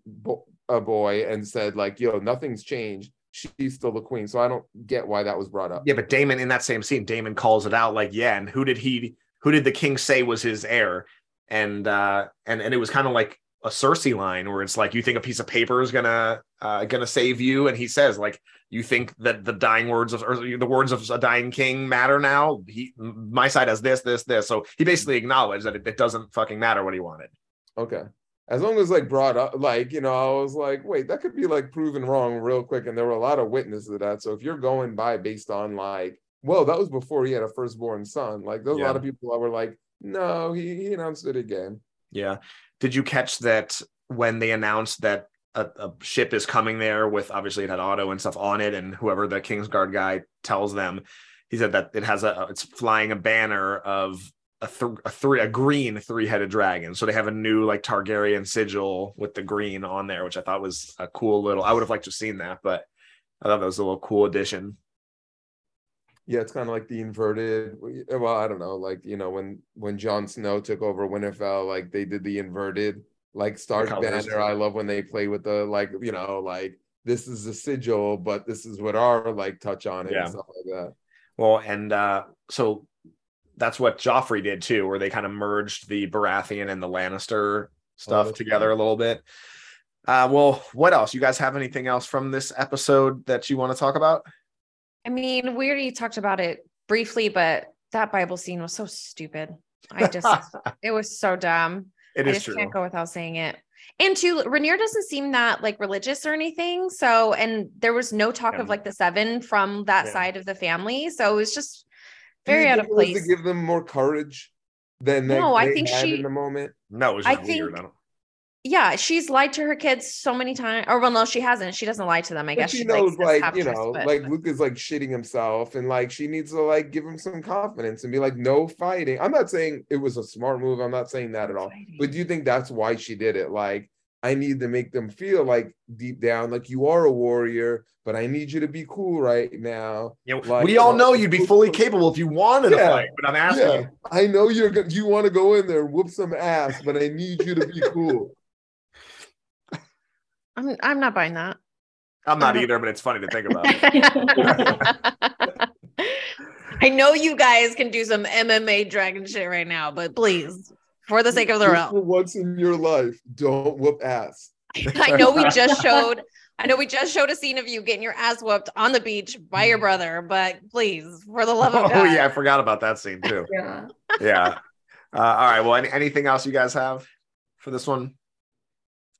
a boy and said, like, yo, nothing's changed. She's still the queen. So I don't get why that was brought up. Yeah, but Daemon in that same scene, Daemon calls it out like, yeah, and who did he who did the king say was his heir? And uh and and it was kind of like a Cersei line where it's like you think a piece of paper is gonna uh, gonna save you, and he says like you think that the dying words of or the words of a dying king matter now. He my side has this, this, this. So he basically acknowledged that it, it doesn't fucking matter what he wanted. Okay. As long as like brought up, like, you know, I was like, wait, that could be like proven wrong real quick. And there were a lot of witnesses to that. So if you're going by based on like, well, that was before he had a firstborn son. Like there's Yeah. a lot of people that were like, no, he, he announced it again. Yeah. Did you catch that when they announced that a, a ship is coming there with obviously it had Otto and stuff on it, and whoever the Kingsguard guy tells them, he said that it has a it's flying a banner of a, th- a three a green three headed dragon. So they have a new like Targaryen sigil with the green on there, which I thought was a cool little. I would have liked to have seen that, but I thought that was a little cool addition. Yeah, it's kind of like the inverted. Well, I don't know, like you know, when when Jon Snow took over Winterfell, like they did the inverted like Stark banner. I love when they play with the like, you know, like this is the sigil, but this is what our like touch on it Yeah. and stuff like that. Well, and uh, so that's what Joffrey did too, where they kind of merged the Baratheon and the Lannister stuff that's together a little bit. Uh, well, what else? You guys have anything else from this episode that you want to talk about? I mean, we already talked about it briefly, but that Bible scene was so stupid. I just, it was so dumb. It I is just true. can't go without saying it. And two, Rhaenyra doesn't seem that like religious or anything. So, and there was no talk Yeah. of like the seven from that Yeah. side of the family. So it was just Do you very out of place. to give them more courage than they, No, I they think had she- in the moment. No, it was I just weird. think- I don't- yeah, she's lied to her kids so many times. Or well, no, she hasn't. She doesn't lie to them. I But guess she she knows, like you know, like Luke is like shitting himself, and like she needs to like give him some confidence and be like, no fighting. I'm not saying it was a smart move. I'm not saying that at all. But do you think that's why she did it? Like, I need to make them feel like deep down, like you are a warrior, but I need you to be cool right now. You know, Like, we all know know, you'd be fully capable if you wanted to Yeah. fight, but I'm asking Yeah. I know you're gonna you want to go in there and whoop some ass, but I need you to be cool. I'm I'm not buying that. I'm not Uh-huh. either, but it's funny to think about. I know you guys can do some MMA dragon shit right now, but please, for the sake of the Just realm. for once in your life, don't whoop ass. I know we just showed I know we just showed a scene of you getting your ass whooped on the beach by your brother, but please, for the love of oh yeah, I forgot about that scene too. Yeah. Yeah. Uh, all right. Well, any, anything else you guys have for this one?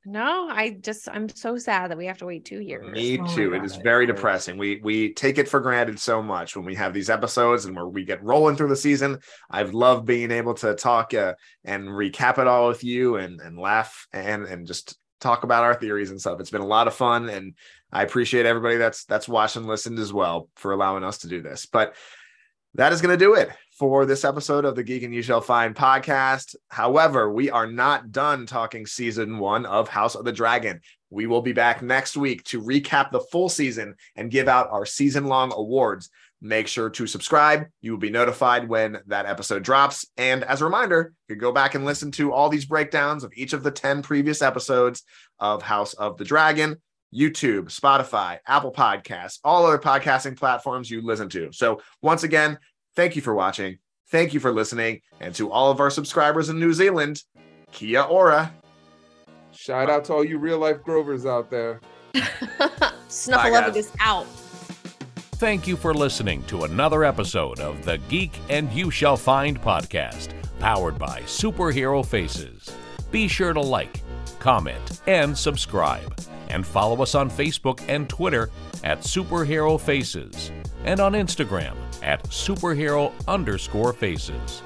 No, I just I'm so sad that we have to wait two years. Me Oh too. It God, is very hurts. depressing. We we take it for granted so much when we have these episodes and where we get rolling through the season. I've loved being able to talk uh, and recap it all with you and and laugh and and just talk about our theories and stuff. It's been a lot of fun and I appreciate everybody that's that's watched and listened as well for allowing us to do this. But that is going to do it for this episode of the Geek and You Shall Find podcast. However, we are not done talking season one of House of the Dragon. We will be back next week to recap the full season and give out our season long awards. Make sure to subscribe. You will be notified when that episode drops. And as a reminder, you can go back and listen to all these breakdowns of each of the 10 previous episodes of House of the Dragon. YouTube, Spotify, Apple Podcasts, all other podcasting platforms you listen to. So, once again, thank you for watching. Thank you for listening. And to all of our subscribers in New Zealand, Kia ora. Shout out to all you real life Grovers out there. Snuffleupagus out. Thank you for listening to another episode of the Geek and You Shall Find podcast, powered by Superhero Faces. Be sure to like, comment, and subscribe. And follow us on Facebook and Twitter at Superhero Faces and on Instagram at superhero underscore faces.